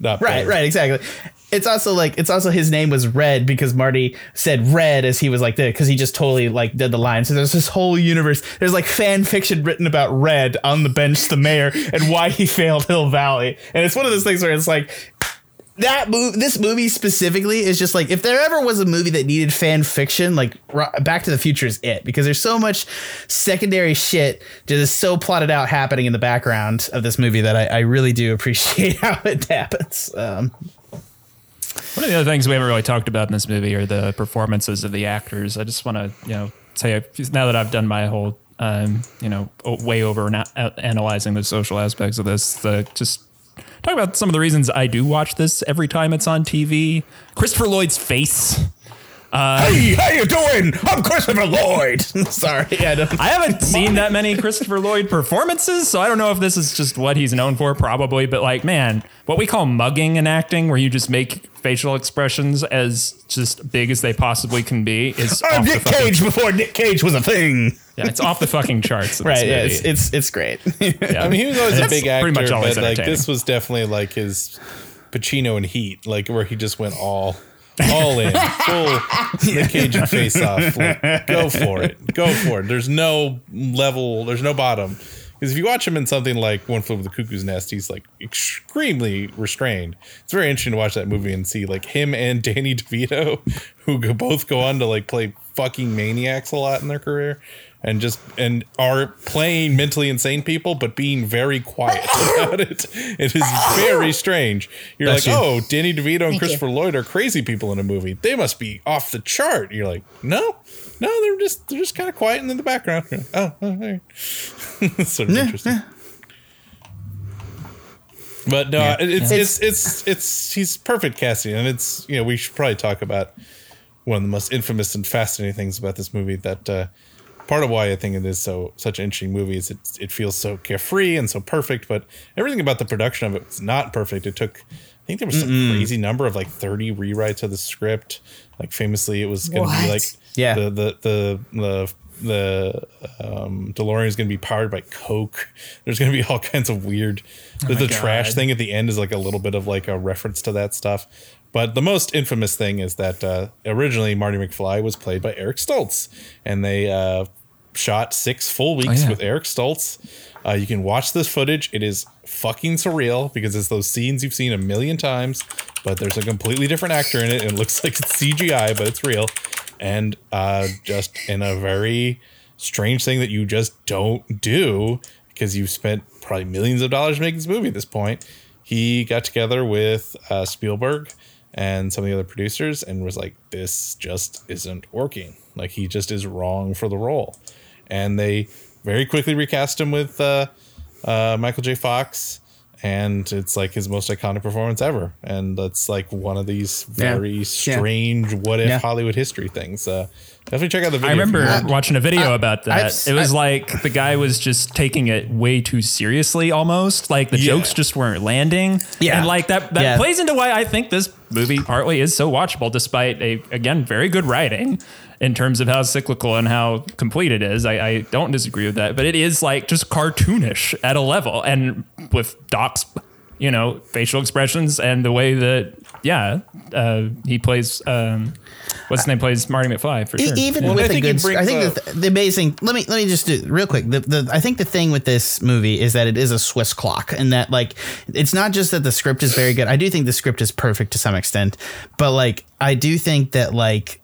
Not Right, right, exactly. It's also like it's also his name was Red because Marty said red as he was like that because he just totally like did the line. So there's this whole universe. There's like fan fiction written about Red on the bench, the mayor, and why he [laughs] failed Hill Valley. And it's one of those things where it's like that movie, this movie specifically is just like if there ever was a movie that needed fan fiction, like Back to the Future is it because there's so much secondary shit that is so plotted out happening in the background of this movie that I, I really do appreciate [laughs] how it happens. Um, One of the other things we haven't really talked about in this movie are the performances of the actors. I just want to, you know, say now that I've done my whole, um, you know, way over na- analyzing the social aspects of this, the just talk about some of the reasons I do watch this every time it's on TV. Christopher Lloyd's face. Uh, hey, how you doing? I'm Christopher Lloyd. [laughs] Sorry, I don't. [laughs] I haven't seen that many Christopher Lloyd performances, so I don't know if this is just what he's known for, probably. But like, man, what we call mugging in acting, where you just make facial expressions as just big as they possibly can be, is I'm Nick Cage before Nick Cage was a thing. Yeah, it's off the fucking charts. Right? Yeah, it's it's, it's great. [laughs] Yeah. I mean, he was always a That's big actor, pretty much always but like entertaining. this was definitely like his Pacino and Heat, like where he just went all, all in, full the Cage and Face Off. Like, go for it, go for it. There's no level, there's no bottom. Because if you watch him in something like One Flew Over the Cuckoo's Nest, he's like extremely restrained. It's very interesting to watch that movie and see like him and [laughs] Danny DeVito, who go, both go on to like play fucking maniacs a lot in their career, and just and are playing mentally insane people, but being very quiet [laughs] about it. It is very strange. You're Bless like, you. oh, Danny DeVito and you. Christopher Lloyd are crazy people in a movie. They must be off the chart. You're like, no, no, they're just they're just kind of quiet in the background. Like, oh, oh, hey. it's [laughs] sort of interesting. But no, it- it's, it's it's it's he's perfect casting, and it's you know we should probably talk about one of the most infamous and fascinating things about this movie. That uh, part of why I think it is so such an interesting movie is it it feels so carefree and so perfect, but everything about the production of it was not perfect. It took I think there was some crazy number of like thirty rewrites of the script. Like famously, it was going to be like Yeah. the the the the the um, DeLorean is going to be powered by Coke. There's going to be all kinds of weird. the my trash thing at the end is like a little bit of like a reference to that stuff. But the most infamous thing is that uh, originally Marty McFly was played by Eric Stoltz, and they uh, shot six full weeks yeah. with Eric Stoltz. Uh, you can watch this footage. It is fucking surreal because it's those scenes you've seen a million times, but there's a completely different actor in it. and It looks [laughs] like it's CGI, but it's real. And uh, just in a very strange thing that you just don't do because you've spent probably millions of dollars making this movie at this point. He got together with uh, Spielberg and some of the other producers and was like, this just isn't working. Like, he just is wrong for the role. And they very quickly recast him with uh, uh, Michael J. Fox. And it's like his most iconic performance ever. And that's like one of these very Yeah. strange what if Yeah. Hollywood history things. Uh, definitely check out the video. I remember watching a video I- about that. I've- it was I- like the guy was just taking it way too seriously almost. Like the Yeah. jokes just weren't landing. Yeah. And like that that Yeah. plays into why I think this movie partly is so watchable despite a again very good writing in terms of how cyclical and how complete it is. I, I don't disagree with that. But it is like just cartoonish at a level and with Doc's you know, facial expressions and the way that yeah, uh, he plays um what's his name plays Marty McFly for sure. Even Well, with the think it good, I think the, the amazing. Let me let me just do real quick. The, the I think the thing with this movie is that it is a Swiss clock, and that like it's not just that the script is very good. I do think the script is perfect to some extent, but like I do think that like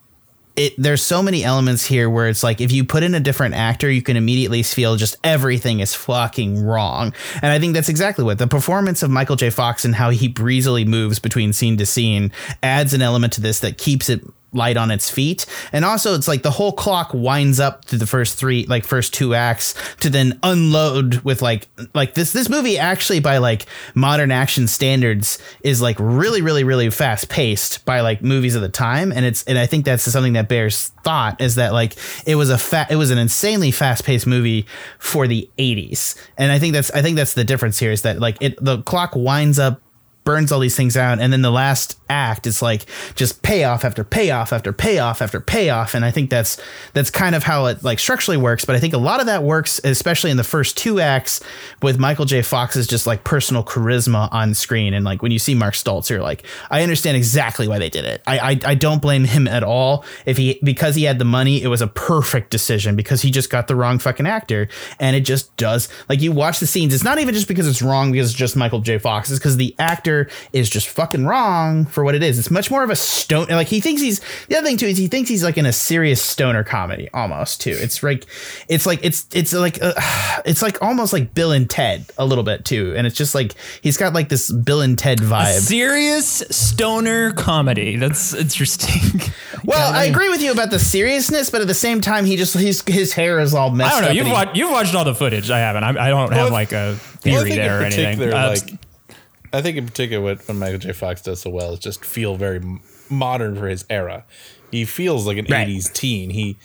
it there's so many elements here where it's like if you put in a different actor you can immediately feel just everything is fucking wrong. And i think that's exactly what the performance of michael j. Fox and how he breezily moves between scene to scene adds an element to this that keeps it light on its feet. And also it's like the whole clock winds up to the first three like first two acts to then unload with like like this this movie actually by like modern action standards is like really really really fast paced by like movies of the time. And it's and I think that's something that bears thought is that like it was a fat it was an insanely fast paced movie for the 80s and I think that's I think that's the difference here is that like it the clock winds up burns all these things out. And then the last act is like just payoff after payoff after payoff after payoff. And i think that's that's kind of how it like structurally works. But i think a lot of that works especially in the first two acts with michael j. Fox's just like personal charisma on screen. And like when you see mark stoltz you're like i understand exactly why they did it. I i, I don't blame him at all. If he because he had the money it was a perfect decision because he just got the wrong fucking actor. And it just does like you watch the scenes. It's not even just because it's wrong because it's just michael j. Fox it's because the actor is just fucking wrong for what it is it's much more of a stone like he thinks he's the other thing too is he thinks he's like in a serious stoner comedy almost too it's like it's like it's it's like uh, [sighs] it's like almost like bill and ted a little bit too and it's just like he's got like this bill and ted vibe serious stoner comedy. That's interesting. [laughs] well i agree with you about the seriousness but at the same time he just his his hair is all messed I don't know. up You've and he- watched you've watched all the footage. I haven't. I, I don't have like a Well, I theory think there or in anything. Uh, like, I think in particular what, what Michael J. Fox does so well is just feel very modern for his era. He feels like an Right. '80s teen. He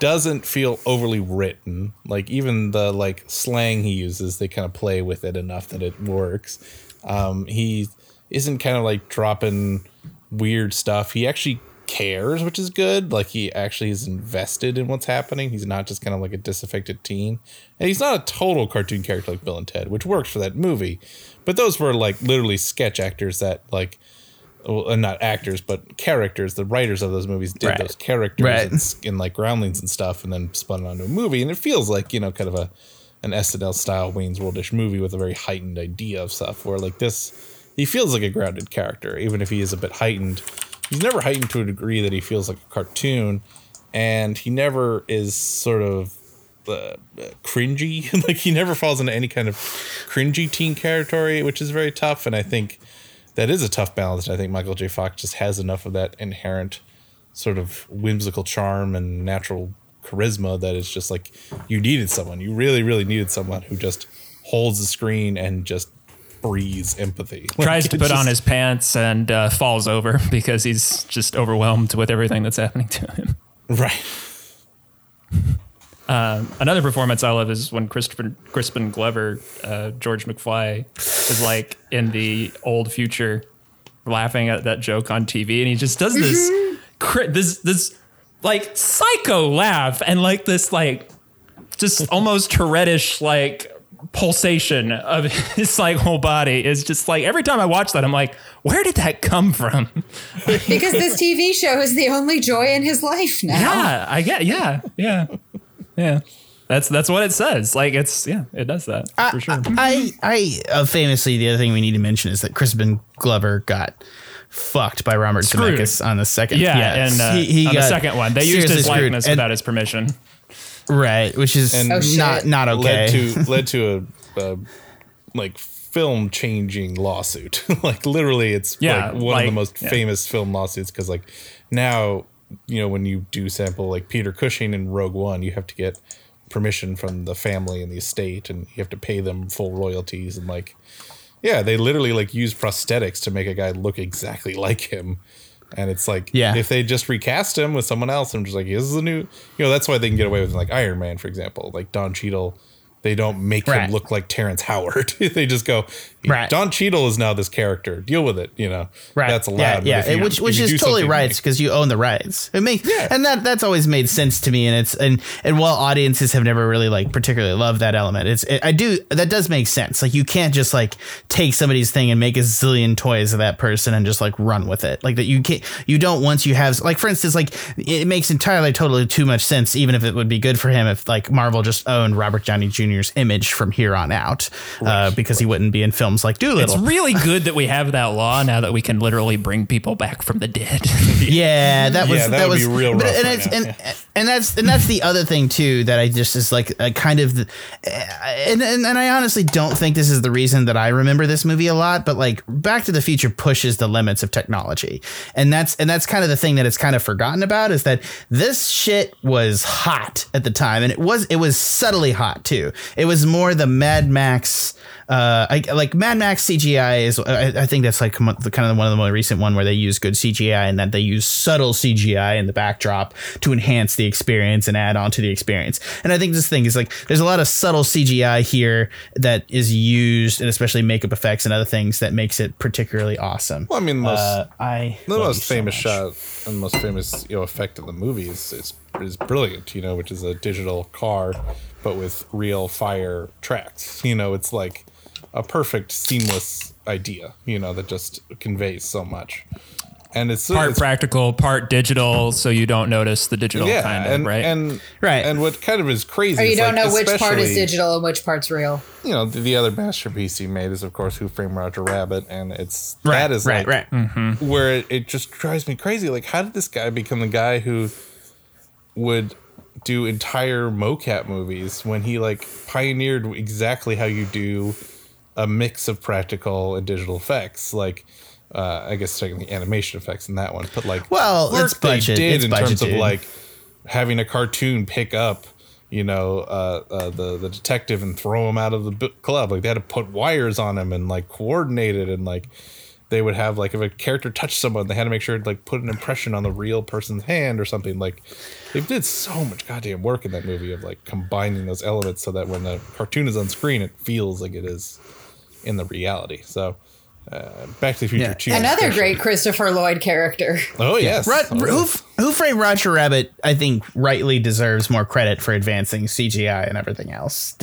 doesn't feel overly written. Like even the like slang he uses, they kind of play with it enough that it works. Um, he isn't kind of like dropping weird stuff. He actually cares, which is good. Like he actually is invested in what's happening. He's not just kind of like a disaffected teen. And he's not a total cartoon character like Bill and Ted, which works for that movie. But those were like literally sketch actors that like well, uh, not actors, but characters. The writers of those movies did Right. those characters Right. in like groundlings and stuff, and then spun it onto a movie. And it feels like you know, kind of a an SNL style Wayne's Worldish movie with a very heightened idea of stuff. Where like this, he feels like a grounded character, even if he is a bit heightened. He's never heightened to a degree that he feels like a cartoon, and he never is sort of uh, cringy. [laughs] like he never falls into any kind of cringy teen territory, which is very tough. And I think that is a tough balance. I think Michael J. Fox just has enough of that inherent sort of whimsical charm and natural charisma that it's just like you needed someone. You really, really needed someone who just holds the screen and just breathes empathy. [laughs] tries to put on his pants and uh, falls over [laughs] because he's just overwhelmed with everything that's happening to him. right. Another performance I love is when Christopher Crispin Glover, uh, George McFly, is like in the old future, laughing at that joke on TV, and he just does this, cri- this, this like psycho laugh and like this like just almost Tourette-ish like pulsation of his like whole body is just like every time I watch that I'm like where did that come from? Because this TV show is the only joy in his life now. yeah I get yeah yeah yeah that's that's what it says like it's yeah it does that for sure I, I uh, famously, the other thing we need to mention is that Crispin Glover got fucked by Robert Screwed. Zemeckis on the second. yeah, and uh, he, he on the second one they used his screwed. likeness And- without his permission right, which is And- Oh, not not okay. led to [laughs] led to a, a like film changing lawsuit. [laughs] like literally, it's Yeah, like one of the most yeah. famous film lawsuits because like now you know when you do sample like Peter Cushing in Rogue One, you have to get permission from the family and the estate, and you have to pay them full royalties and like. Yeah, they literally like use prosthetics to make a guy look exactly [laughs] like him. And it's like, Yeah. if they just recast him with someone else, I'm just like, this is a new, you know, that's why they can get away with like Iron Man, for example, like Don Cheadle. They don't make Right. him look like Terrence Howard. [laughs] they just go, Right. Don Cheadle is now this character. Deal with it. You know, Right. That's allowed. Yeah, yeah. you- which which is totally something right because you own the rights. It makes Yeah. and that that's always made sense to me. And it's and and while audiences have never really like particularly loved that element, it's it, I do that does make sense. Like you can't just like take somebody's thing and make a zillion toys of that person and just like run with it. Like that you can't you don't once you have like for instance like it makes entirely totally too much sense even if it would be good for him if like Marvel just owned Robert Downey Jr.'s image from here on out uh, because he wouldn't be in films like Dolittle. it's really [laughs] good that we have that law now that we can literally bring people back from the dead [laughs] Yeah, that was Yeah, that that, would was be real but- rough and, right it's, now, and, yeah. and that's and that's the other thing too that I just is like a kind of, and, and and I honestly don't think this is the reason that I remember this movie a lot. But like Back to the Future pushes the limits of technology, and that's and that's kind of the thing that it's kind of forgotten about is that this shit was hot at the time, and it was it was subtly hot too. It was more the Mad Max uh, I, like Mad Max CGI is, I, I think that's like the kind of one of the more recent one where they use good CGI and that they use subtle CGI in the backdrop to enhance the experience and add on to the experience. And I think this thing is like, there's a lot of subtle CGI here that is used and especially makeup effects and other things that makes it particularly awesome. Well, I mean, most, Uh, I the most so famous much. shot and most famous you know effect of the movie is, is is brilliant. You know, which is a digital car, but with real fire tracks. You know, it's like a perfect seamless idea. You know, that just conveys so much. And it's part it's, practical, part digital, so you don't notice the digital yeah, kind of and right. and Right. And what kind of is crazy? Or you is, don't like, know which part is digital and which part's real. you know, the, the other masterpiece he made is, of course, Who Framed Roger Rabbit, and it's Right, that is right, like right. Mm-hmm. where it, it just drives me crazy. Like, how did this guy become the guy who would do entire mocap movies when he like pioneered exactly how you do a mix of practical and digital effects? Like, uh, I guess taking the animation effects in that one, but like, Well, work it's budget- They did it's in terms budget, of like having a cartoon pick up you know uh, uh, the the detective and throw him out of the club. Like they had to put wires on him and like coordinate it and like they would have like if a character touched someone they had to make sure to like put an impression on the real person's hand or something. Like they did so much goddamn work in that movie of like combining those elements so that when the cartoon is on screen it feels like it is in the reality so uh, Back to the Future Yeah. 2 Another great Christopher Lloyd character. oh yes Rod, Oh, who, yes. Who Framed Roger Rabbit, I think, rightly deserves more credit for advancing CGI and everything else.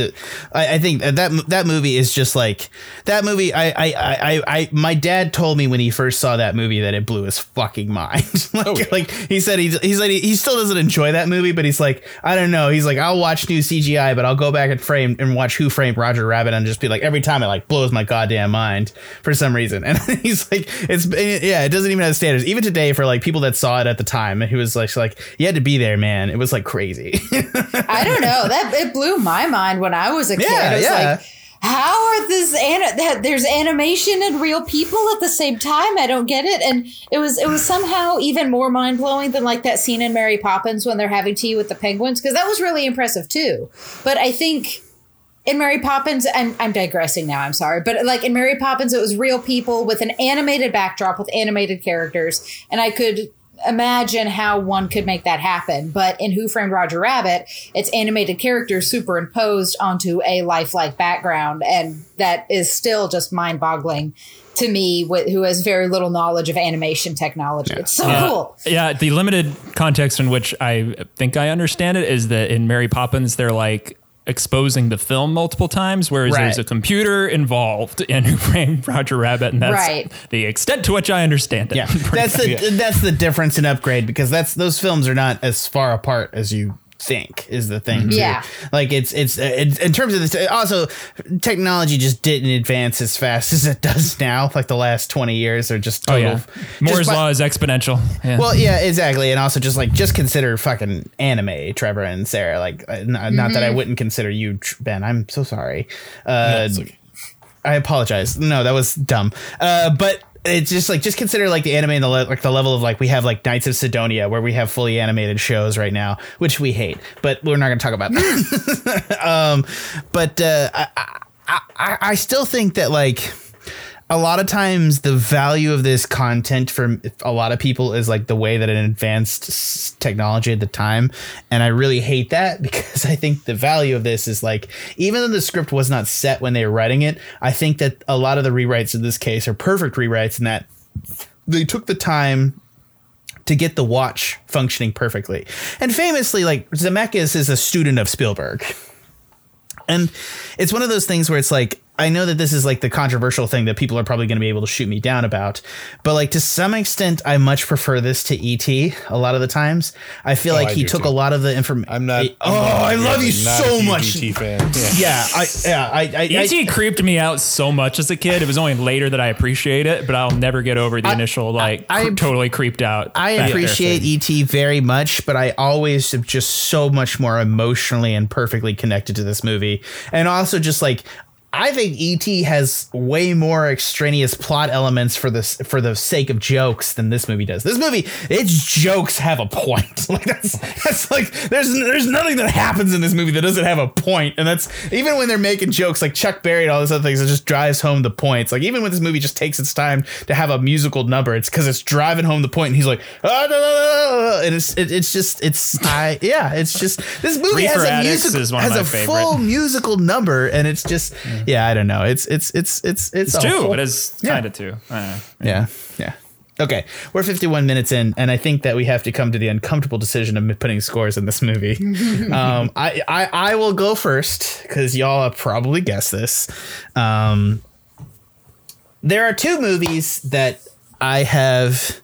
I, I think that that movie is just like that movie. I, I, I, I, I, my dad told me when he first saw that movie that it blew his fucking mind. [laughs] like, Oh, yeah. like he said, he, he said he, he still doesn't enjoy that movie, but he's like, I don't know. He's like, I'll watch new CGI, but I'll go back and frame and watch Who Framed Roger Rabbit and just be like, every time it like blows my goddamn mind for some reason. [laughs] And he's like, it's yeah, it doesn't even have standards. Even today, for like people that saw it at the time, he was like, like you had to be there, man. It was like crazy. [laughs] I don't know. That it blew my mind when I was a kid. Yeah, I was yeah. like, how are this an- that there's animation and real people at the same time? I don't get it. And it was it was somehow even more mind blowing than like that scene in Mary Poppins when they're having tea with the penguins because that was really impressive too. But I think in Mary Poppins, I'm, I'm digressing now. I'm sorry, but like in Mary Poppins, it was real people with an animated backdrop with animated characters, and I could imagine how one could make that happen. But in Who Framed Roger Rabbit, it's animated characters superimposed onto a lifelike background, and that is still just mind boggling to me, wh- who has very little knowledge of animation technology. It's so Uh, cool. Yeah, the limited context in which I think I understand it is that in Mary Poppins, they're like exposing the film multiple times, whereas Right. there's a computer involved in [laughs] Who Framed Roger Rabbit, and that's Right. the extent to which I understand it. Yeah, [laughs] that's the that's the difference in upgrade because that's those films are not as far apart as you think is the thing. too. Yeah. like it's it's it, in terms of this. Also, technology just didn't advance as fast [laughs] as it does now. Like the last twenty years are just Oh yeah, Moore's just by- law is exponential. Yeah. Well, yeah, exactly, and also just like just consider fucking anime, Trevor and Sarah. Like, uh, n- not that I Mm-hmm. wouldn't consider you, Ben. I'm so sorry. Uh, it's okay. I apologize. No, that was dumb. Uh, but it's just like just consider like the anime and the le- like the level of like we have like Knights of Sidonia where we have fully animated shows right now, which we hate, but we're not going to talk about that. [laughs] um, but uh, I, I, I I still think that like a lot of times the value of this content for a lot of people is like the way that it advanced technology at the time. And i really hate that [laughs] because i think the value of this is like even though the script was not set when they were writing it i think that a lot of the rewrites in this case are perfect rewrites in that they took the time to get the watch functioning perfectly. And famously like zemeckis is a student of spielberg. And it's one of those things where it's like I know that this is like the controversial thing that people are probably going to be able to shoot me down about, but like to some extent, I much prefer this to ET. A lot of the times, I feel Oh, like I he took too. a lot of the information. I'm not. Oh, I love you not so a much. ET fan. Yeah. [laughs] Yeah, I yeah I I, ET I creeped me out so much as a kid. It was only later that I appreciate it, but I'll never get over the initial like I- cr- totally creeped out. I appreciate. ET very much, but I always am just so much more emotionally and perfectly connected to this movie. And also just like I think ET has way more extraneous plot elements for this for the sake of jokes than this movie does. This movie, its jokes have a point. [laughs] Like that's that's like there's there's nothing that happens in this movie that doesn't have a point. And that's even when they're making jokes like Chuck Berry and all those other things, it just drives home the points. Like even when this movie just takes its time to have a musical number, it's because it's driving home the point. And he's like, ah, no, no, no, no," and it's it, it's just it's I yeah, it's just this movie has a musical is one of has a full musical number, and it's just yeah, I don't know. It's it's it's it's it's, It's two. whole- It is Yeah. kind of two. Uh, yeah, yeah. Okay, we're 51 minutes in, and I think that we have to come to the uncomfortable decision of putting scores in this movie. [laughs] um, I, I I will go first because y'all have probably guessed this. Um, there are two movies that I have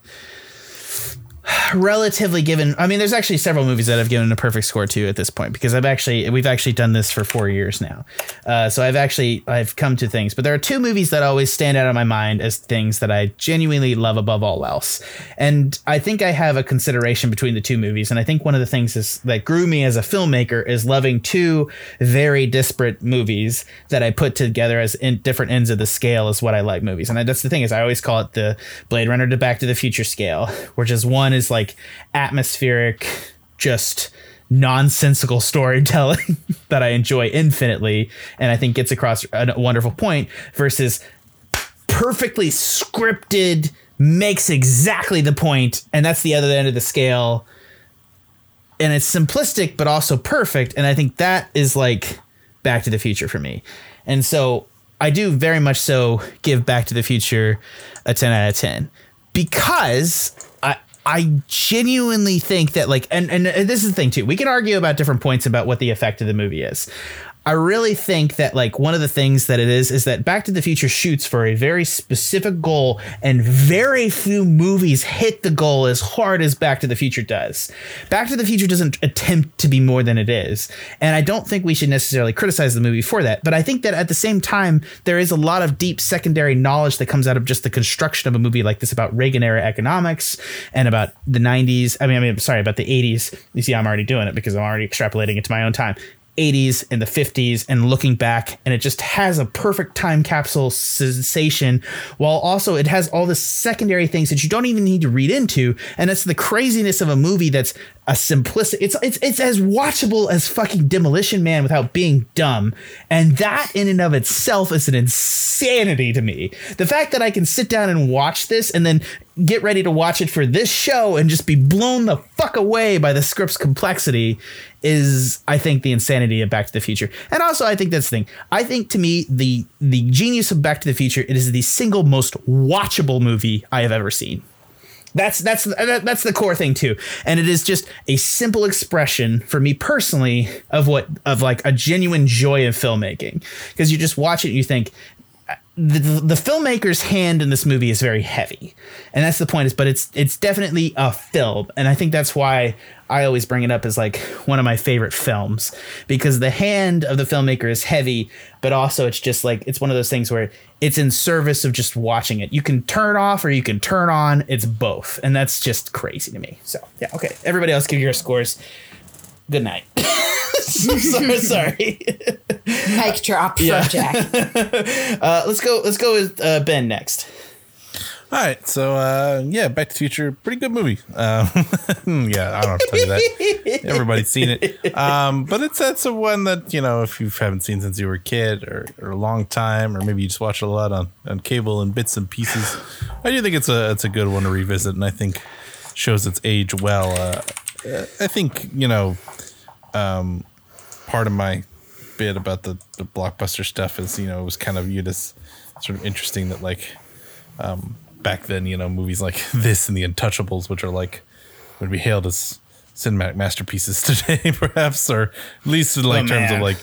relatively given i mean there's actually several movies that i've given a perfect score to at this point because i've actually we've actually done this for four years now. Uh, so i've actually i've come to things but there are two movies that always stand out in my mind as things that i genuinely love above all else. And i think i have a consideration between the two movies. And i think one of the things is that grew me as a filmmaker is loving two very disparate movies that i put together as in different ends of the scale is what i like movies. And that's the thing is i always call it the blade runner to back to the future scale which is one is like atmospheric just nonsensical [laughs] storytelling that I enjoy infinitely and I think gets across a wonderful point versus perfectly scripted makes exactly the point and that's the other end of the scale and it's simplistic but also perfect and I think that is like Back to the Future for me. And so I do very much so give Back to the Future a 10 out of 10 because I genuinely think that like and and this is the thing too. We can argue about different points about what the effect of the movie is. I really think that like one of the things that it is is that Back to the Future shoots for a very specific goal and very few movies hit the goal as hard as Back to the Future does. Back to the Future doesn't attempt to be more than it is. And I don't think we should necessarily criticize the movie for that, but I think that at the same time there is a lot of deep secondary knowledge that comes out of just the construction of a movie like this about Reagan era economics and about the 90s. I mean I mean sorry about the 80s. You see I'm already doing it because I'm already extrapolating it to my own time. 80s and the 50s and looking back and it just has a perfect time capsule sensation while also it has all the secondary things that you don't even need to read into and it's the craziness of a movie that's a simplistic. It's it's it's as watchable as fucking Demolition Man without being dumb, and that in and of itself is an insanity to me. The fact that I can sit down and watch this and then get ready to watch it for this show and just be blown the fuck away by the script's complexity is I think the insanity of Back to the Future. And also I think that's the thing. I think to me the the genius of Back to the Future it is the single most watchable movie I have ever seen. That's that's uh, that's the core thing too, and it is just a simple expression for me personally of what of like a genuine joy of filmmaking because you just watch it and you think the, the filmmaker's hand in this movie is very heavy. And that's the point is but it's it's definitely a film. And i think that's why i always bring it up as like one of my favorite films because the hand of the filmmaker is heavy but also it's just like it's one of those things where it's in service of just watching it. You can turn off or you can turn on. It's both. And that's just crazy to me. So yeah okay. Everybody else give your scores good night [laughs] sorry, sorry. Mic drop Yeah. Jack. [laughs] Uh, let's go. Let's go with uh, Ben next. All right, so uh, yeah, Back to the Future, pretty good movie. Um, [laughs] yeah, I don't have to tell you that. Everybody's seen it, um, but it's that's a one that you know if you haven't seen since you were a kid or, or a long time, or maybe you just watch it a lot on, on cable and bits and pieces. I do think it's a it's a good one to revisit, and I think shows its age well. Uh, I think you know um, part of my bit about the, the blockbuster stuff is you know it was kind of viewed as sort of interesting that like um, back then you know movies like [laughs] this and the Untouchables, which are like would be hailed as cinematic masterpieces [laughs] today, perhaps, or at least in like Oh, terms of like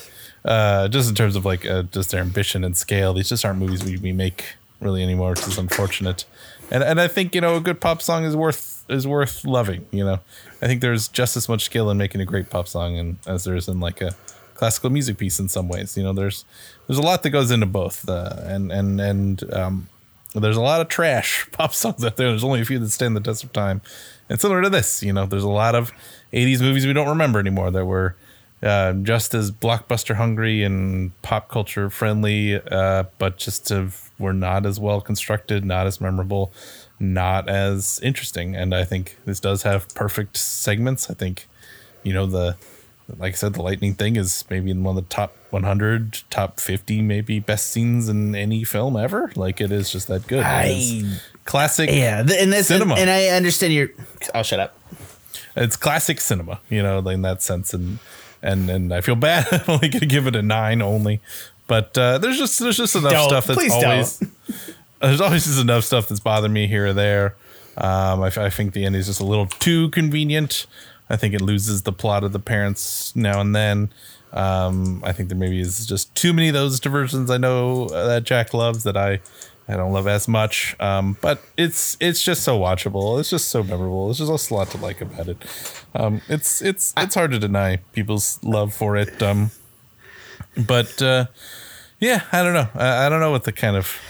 uh, just in terms of like uh, just their ambition and scale. These just aren't movies we, we make really anymore, which is unfortunate. And and I think you know a good pop song is worth is worth loving. You know, I think there's just as much skill in making a great pop song and as there is in like a classical music piece in some ways. You know, there's there's a lot that goes into both, uh, and and and um, there's a lot of trash [laughs] pop songs out there. There's only a few that stand the test of time. And similar to this, you know, there's a lot of 80s movies we don't remember anymore that were uh, just as blockbuster hungry and pop culture friendly, uh, but just have, were not as well constructed, not as memorable, not as interesting. And I think this does have perfect segments. I think, you know, the like I said, the lightning thing is maybe in one of the top 100, top 50, maybe best scenes in any film ever. Like it is just that good. I- classic. Yeah, and this Cinema. and I understand your. I'll shut up. It's classic cinema, you know, in that sense. And and and I feel bad. [laughs] I'm only gonna give it a nine only, but uh, there's just there's just enough Don't. stuff that's Please always there's always just enough stuff that's bothered me here or there. Um, I, I think the ending is just a little too convenient. I think it loses the plot of the parents now and then. Um, I think there maybe is just too many of those diversions. I know uh, that Jack loves that I I don't love as much. Um, but it's it's just so watchable. It's just so memorable. There's just a lot to like about it. Um, it's it's it's hard to deny people's love for it. Um, but uh, yeah, I don't know. I, I don't know what the kind of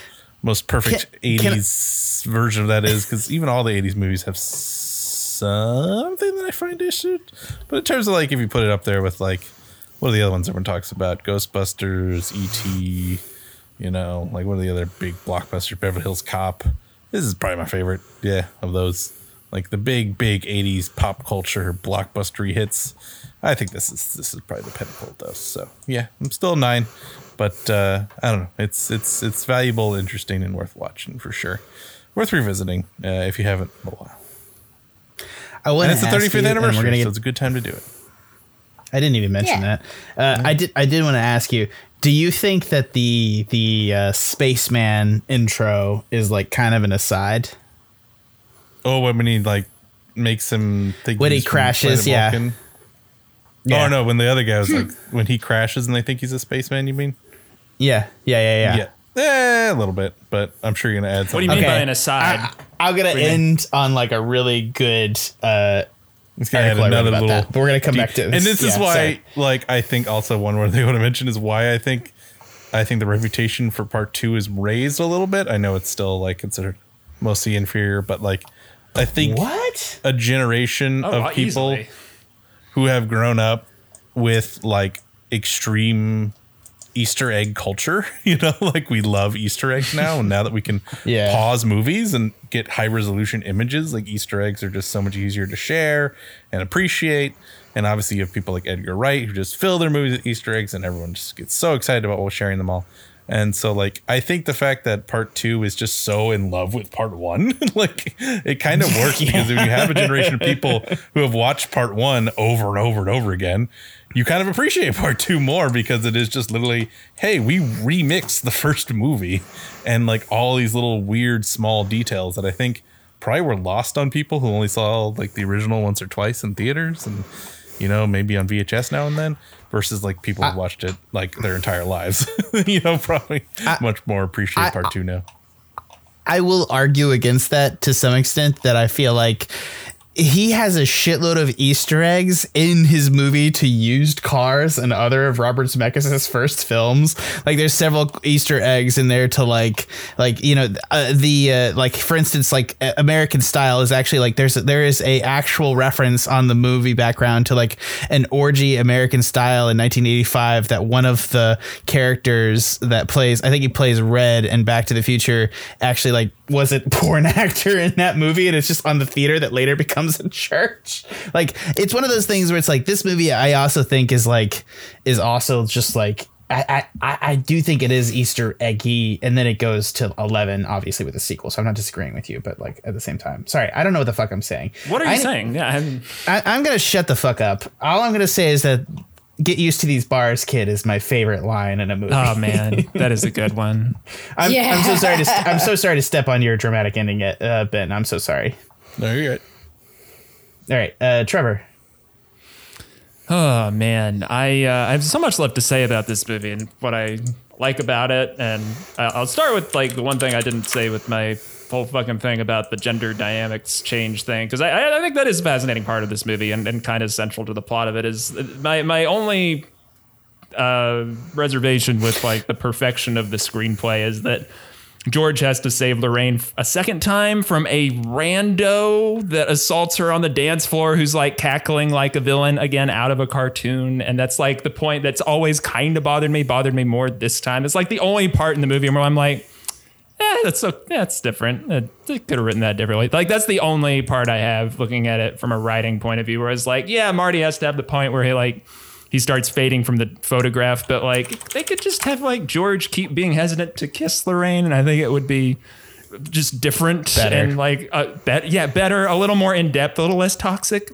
most perfect Can- can I- 80s version of that is because [laughs] even all the 80s movies have something that I find issued. But in terms of like, if you put it up there with like, what are the other ones everyone talks about? Ghostbusters, E.T., you know, like what are the other big blockbusters? Beverly Hills Cop. This is probably my favorite, yeah, of those. Like the big, big 80s pop culture blockbustery hits. I think this is this is probably the pinnacle of those. So yeah, I'm still a nine, but uh, I don't know. It's it's it's valuable, interesting, and worth watching for sure. Worth revisiting uh, if you haven't in a while. I want And it's the 35th anniversary, We're gonna so it's a good time to do it. I didn't even mention Yeah. that. Uh, I did. I did want to ask you. Do you think that the the uh, spaceman intro is like kind of an aside? Oh, when he like makes him think When he crashes, yeah. Vulcan? Yeah. Oh no, when the other guy was like when he crashes and they think he's a spaceman. You mean? Yeah, yeah, yeah, yeah. Yeah, eh, a little bit, but I'm sure you're gonna add What do something. you mean Okay. by an aside? I, I'm gonna end on like a really good. Uh, It's gonna add article I read another about little. that, but we're gonna come back to and this. this is Yeah, why, sorry. like, I think also one more thing I want to mention is why I think, I think the reputation for part two is raised a little bit. I know it's still like considered mostly inferior, but like, I think what? a generation Oh, of people easily. Who have grown up with like extreme Easter egg culture. [laughs] You know, like we love Easter eggs now, and now that we can [laughs] Yeah. pause movies and get high resolution images, like Easter eggs are just so much easier to share and appreciate. And obviously, you have people like Edgar Wright who just fill their movies with Easter eggs, and everyone just gets so excited about sharing them all. And so, like, I think the fact that part two is just so in love with part one, [laughs] like, it kind of works [laughs] because if you have a generation of people who have watched part one over and over and over again, you kind of appreciate part two more because it is just literally, hey, we remixed the first movie. And like all these little weird small details that I think probably were lost on people who only saw like the original once or twice in theaters. And, you know, maybe on VHS now and then versus like people who watched it like their entire lives. [laughs] you know, probably much more appreciate I- part two now. I will argue against that to some extent that I feel like he has a shitload of Easter eggs in his movie to used cars and other of Robert Zemeckis' first films. Like there's several Easter eggs in there to like like you know uh, the uh, like for instance like American Style is actually like there's there is a actual reference on the movie background to like an orgy American Style in 1985 that one of the characters that plays I think he plays Red and Back to the Future actually like was a [laughs] porn actor in that movie and it's just on the theater that later becomes a church like it's one of those things where it's like this movie i also think is like is also just like I, I, I do think it is Easter eggy, and then it goes to eleven, obviously with the sequel. So I'm not disagreeing with you, but like at the same time, sorry, I don't know what the fuck I'm saying. What are you I, saying? Yeah, I'm, I, I'm gonna shut the fuck up. All I'm gonna say is that "Get used to these bars, kid" is my favorite line in a movie. oh man, that is a good one. [laughs] I'm, Yeah. I'm so sorry to st- I'm so sorry to step on your dramatic ending, uh, Ben. I'm so sorry. No, you're right. All right, uh, Trevor. Oh man, I uh, I have so much left to say about this movie and what I like about it, and I'll start with like the one thing I didn't say with my whole fucking thing about the gender dynamics change thing. Because I- I I think that is a fascinating part of this movie and, and kind of central to the plot of it is my my only uh, reservation with like the perfection of the screenplay is that George has to save Lorraine a second time from a rando that assaults her on the dance floor who's like cackling like a villain again out of a cartoon. And that's like the point that's always kind of bothered me, bothered me more this time. It's like the only part in the movie where I'm like, eh, that's so it's different. They could have written that differently. Like that's the only part I have looking at it from a writing point of view. Where it's like, yeah, Marty has to have the point where he like he starts fading from the photograph, but like they could just have like George keep being hesitant to kiss Lorraine, and I think it would be just different Better. and like uh, bet yeah, better, a little more in depth, a little less toxic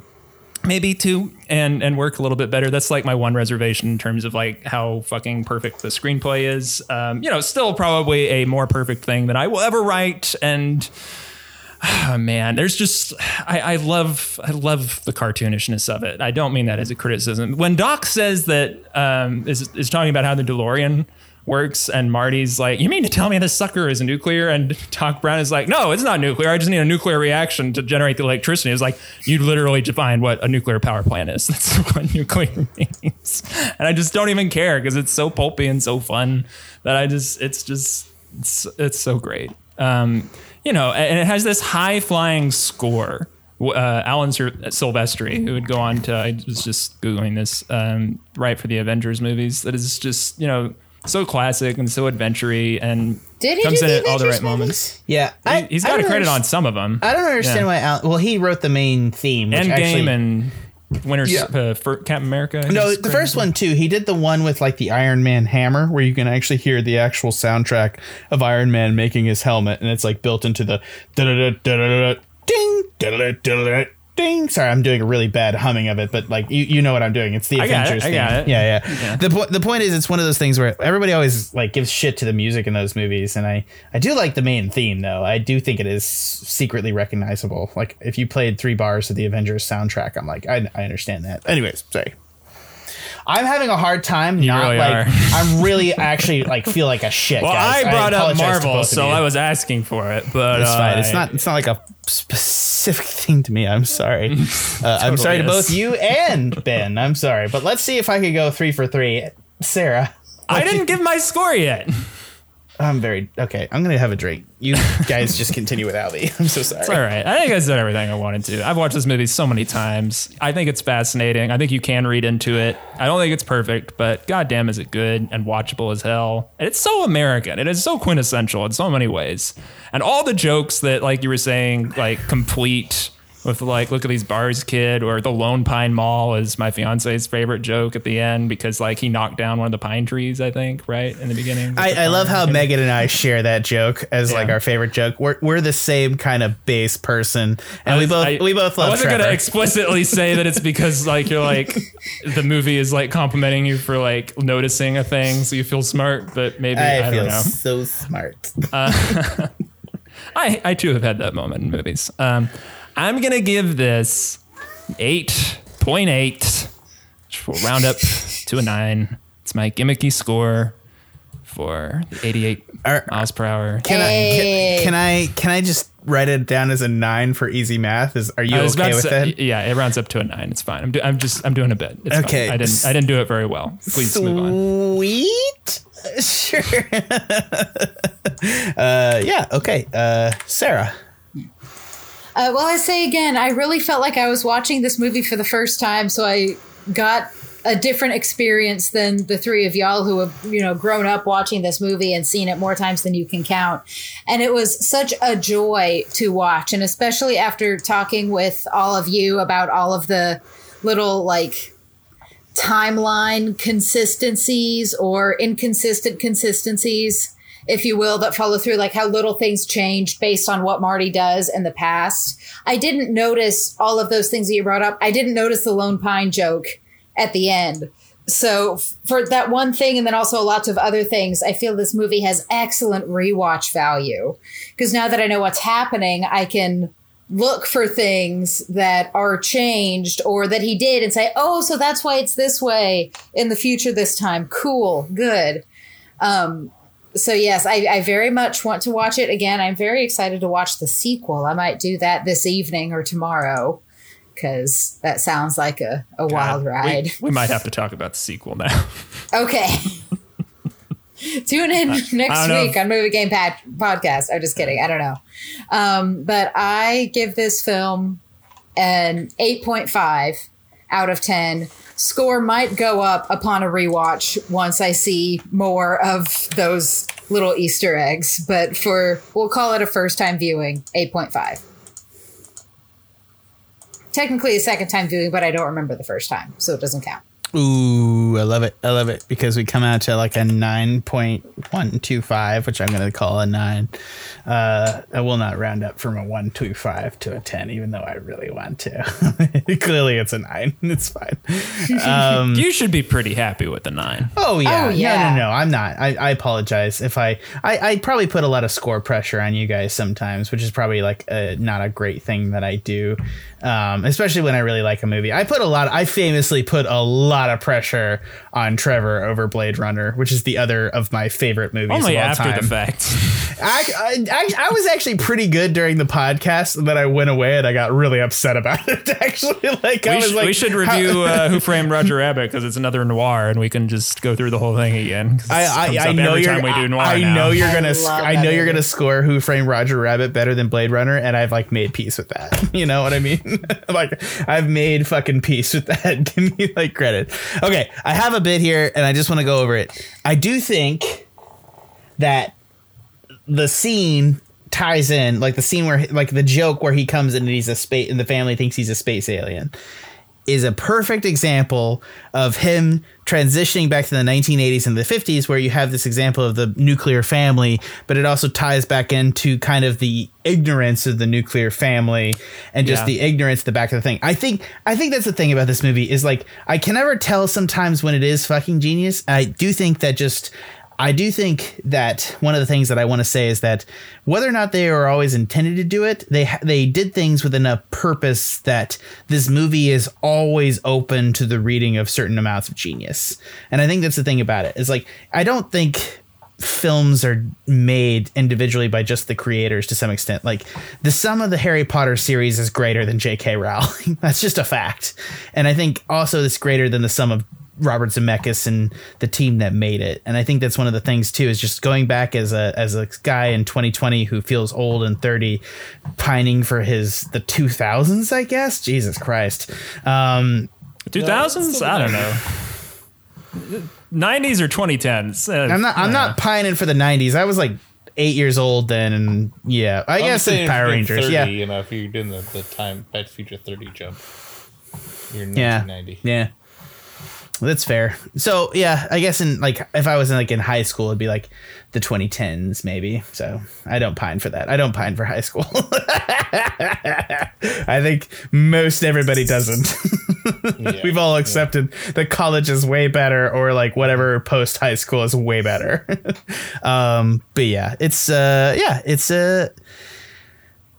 maybe too and and work a little bit better that's like my one reservation in terms of like how fucking perfect the screenplay is um you know still probably a more perfect thing than i will ever write and [sighs] oh, man there's just I, I love i love the cartoonishness of it. I don't mean that as a criticism. When doc says that um is is talking about how the delorean works and marty's like you mean to tell me this sucker is nuclear? And doc brown is like no it's not nuclear. I just need a nuclear reaction to generate the electricity. It's like you literally define what a nuclear power plant is. [laughs] That's what nuclear [laughs] means. And i just don't even care because it's so pulpy and so fun that i just it's just it's, it's so great. Um you know and it has this high flying score uh, Alan Sil- Silvestri, who would go on to, I was just Googling this, um, right for the Avengers movies, that is just, you know, so classic and so adventure and Did comes in the at all the right movies? moments. Yeah, He- He's got a don't credit on some of them. I don't understand Yeah. why. Alan, well, he wrote the main theme. Which Endgame actually, and Winter Yeah. uh, for Captain America. No, the first one too. He did the one with like the Iron Man hammer, where you can actually hear the actual soundtrack of Iron Man making his helmet, and it's like built into the ding, ding. Sorry, I'm doing a really bad humming of it, but like you, you know what I'm doing. It's the I it, Avengers I theme. got it. Yeah, yeah. The point, the point is, it's one of those things where everybody always like gives shit to the music in those movies, and I, I do like the main theme though. I do think it is secretly recognizable. Like if you played three bars of the Avengers soundtrack, I'm like, I, I understand that. Anyways, sorry. I'm having a hard time. not really like are. [laughs] I'm really [laughs] actually like feel like a shit. Well, guys. I brought up Marvel, so. I was asking for it, but It's uh, fine. It's not. It's not like a specific [laughs] thing to me. I'm sorry. Uh, I'm sorry to both you and Ben. I'm sorry, but let's see if I could go three for three. Sarah, I didn't give my score yet. I'm very okay. I'm gonna have a drink. You [laughs] guys just continue without me. I'm so sorry. It's all right. I think I said everything I wanted to. I've watched this movie so many times. I think it's fascinating. I think you can read into it. I don't think it's perfect, but goddamn, is it good and watchable as hell. And it's so American. It is so quintessential in so many ways. And all the jokes that, like you were saying, like complete with like look at these bars kid or the lone pine mall is my fiance's favorite joke at the end because like he knocked down one of the pine trees i think right in the beginning I, I love how Megan and I share that joke as like our favorite joke. We're, we're the same kind of base person, and we both I- we both I love wasn't Trevor. gonna explicitly say that it's because like you're like the movie is like complimenting you for like noticing a thing, so you feel smart. But maybe I, I, feel don't know. so smart. [laughs] I I too have had that moment in movies. Um, I'm gonna give this eight point eight, which will round up to a nine. It's my gimmicky score for the 88 Are- miles per hour. Can I can, can I can I just write it down as a nine for easy math? Is are you I was okay with say- that? Yeah, it rounds up to a nine. It's fine. I'm, do, I'm just I'm doing a bit. It's Okay. fine. I didn't I didn't do it very well. Please move on. Sweet. [laughs] Sure. [laughs] uh, yeah. Okay. Uh, Sarah. Uh, well, I say again, I really felt like I was watching this movie for the first time, so I got a different experience than the three of y'all who have, you know, grown up watching this movie and seen it more times than you can count. And it was such a joy to watch, and especially after talking with all of you about all of the little like timeline consistencies or inconsistent consistencies, if you will, that follow through, like how little things changed based on what Marty does in the past. I didn't notice all of those things that you brought up. I didn't notice the Lone Pine joke at the end. So for that one thing, and then also lots of other things, I feel this movie has excellent rewatch value because now that I know what's happening, I can look for things that are changed or that he did and say, oh, so that's why it's this way in the future this time. Cool, good. Um, so yes, I, I very much want to watch it again. I'm very excited to watch the sequel. I might do that this evening or tomorrow because that sounds like a, a wild ride. We, might have to talk about the sequel now. [laughs] Okay. Tune in next week on Movie Game Pat- Podcast. I'm just kidding. I don't know. Um, but I give this film an 8.5 out of 10. Score might go up upon a rewatch once I see more of those little Easter eggs. But for, we'll call it a first time viewing, 8.5. Technically a second time viewing, but I don't remember the first time, so it doesn't count. Ooh, I love it. I love it because we come out to like a 9.125, which I'm going to call a 9. Uh, I will not round up from a 125 to a 10, even though I really want to. [laughs] Clearly, it's a 9. [laughs] It's fine. Um, you should be pretty happy with the nine. Oh yeah. Oh, yeah. No, no, no. I'm not. I, I apologize if I, I I probably put a lot of score pressure on you guys sometimes, which is probably like a, not a great thing that I do. Um, especially when I really like a movie. I put a lot. I famously put a lot of pressure on Trevor over Blade Runner, which is the other of my favorite movies Only of all after time. the fact. [laughs] I, I, I, I was actually pretty good during the podcast, and then I went away and I got really upset about [laughs] it. Actually, like I we, was sh- like, we should review [laughs] uh, Who Framed Roger Rabbit because it's another noir, and we can just go through the whole thing again. I, I, I know you're. time we do noir I now. know you're gonna. love sc- I that know you're gonna score Who Framed Roger Rabbit better than Blade Runner, and I've like made peace with that. You know what I mean? [laughs] like I've made fucking peace with that. [laughs] Give me like credit. Okay, I have a bit here, and I just want to go over it. I do think that the scene ties in like the scene where like the joke where he comes in and he's a space and the family thinks he's a space alien is a perfect example of him transitioning back to the 1980s and the 50s where you have this example of the nuclear family but it also ties back into kind of the ignorance of the nuclear family and just Yeah. the ignorance at the back of the thing i think i think that's the thing about this movie is like i can never tell sometimes when it is fucking genius i do think that just I do think that one of the things that I want to say is that whether or not they are always intended to do it, they they did things with enough purpose that this movie is always open to the reading of certain amounts of genius. And I think that's the thing about it. Is like I don't think films are made individually by just the creators to some extent. Like the sum of the Harry Potter series is greater than J.K. Rowling. [laughs] That's just a fact. And I think also it's greater than the sum of Robert Zemeckis and the team that made it. And I think that's one of the things too is just going back as a as a guy in 2020 who feels old and 30, pining for his the 2000s. I guess Jesus Christ. Um, 2000s? I don't know. 90s or 2010s? Uh, I'm not. I'm not pining for the '90s. I was like eight years old then, and yeah, I I'm guess saying in Power Rangers. 30, yeah, You know, if you're doing the, the time Back to Future 30 jump, you're in yeah, 1990. yeah. That's fair. So yeah, I guess in like if I was in like in high school, it'd be like the 2010s maybe. So I don't pine for that. I don't pine for high school. [laughs] I think most everybody doesn't. [laughs] Yeah. We've all accepted that college is way better, or like whatever post high school is way better. [laughs] um, but yeah, it's uh, yeah, it's uh,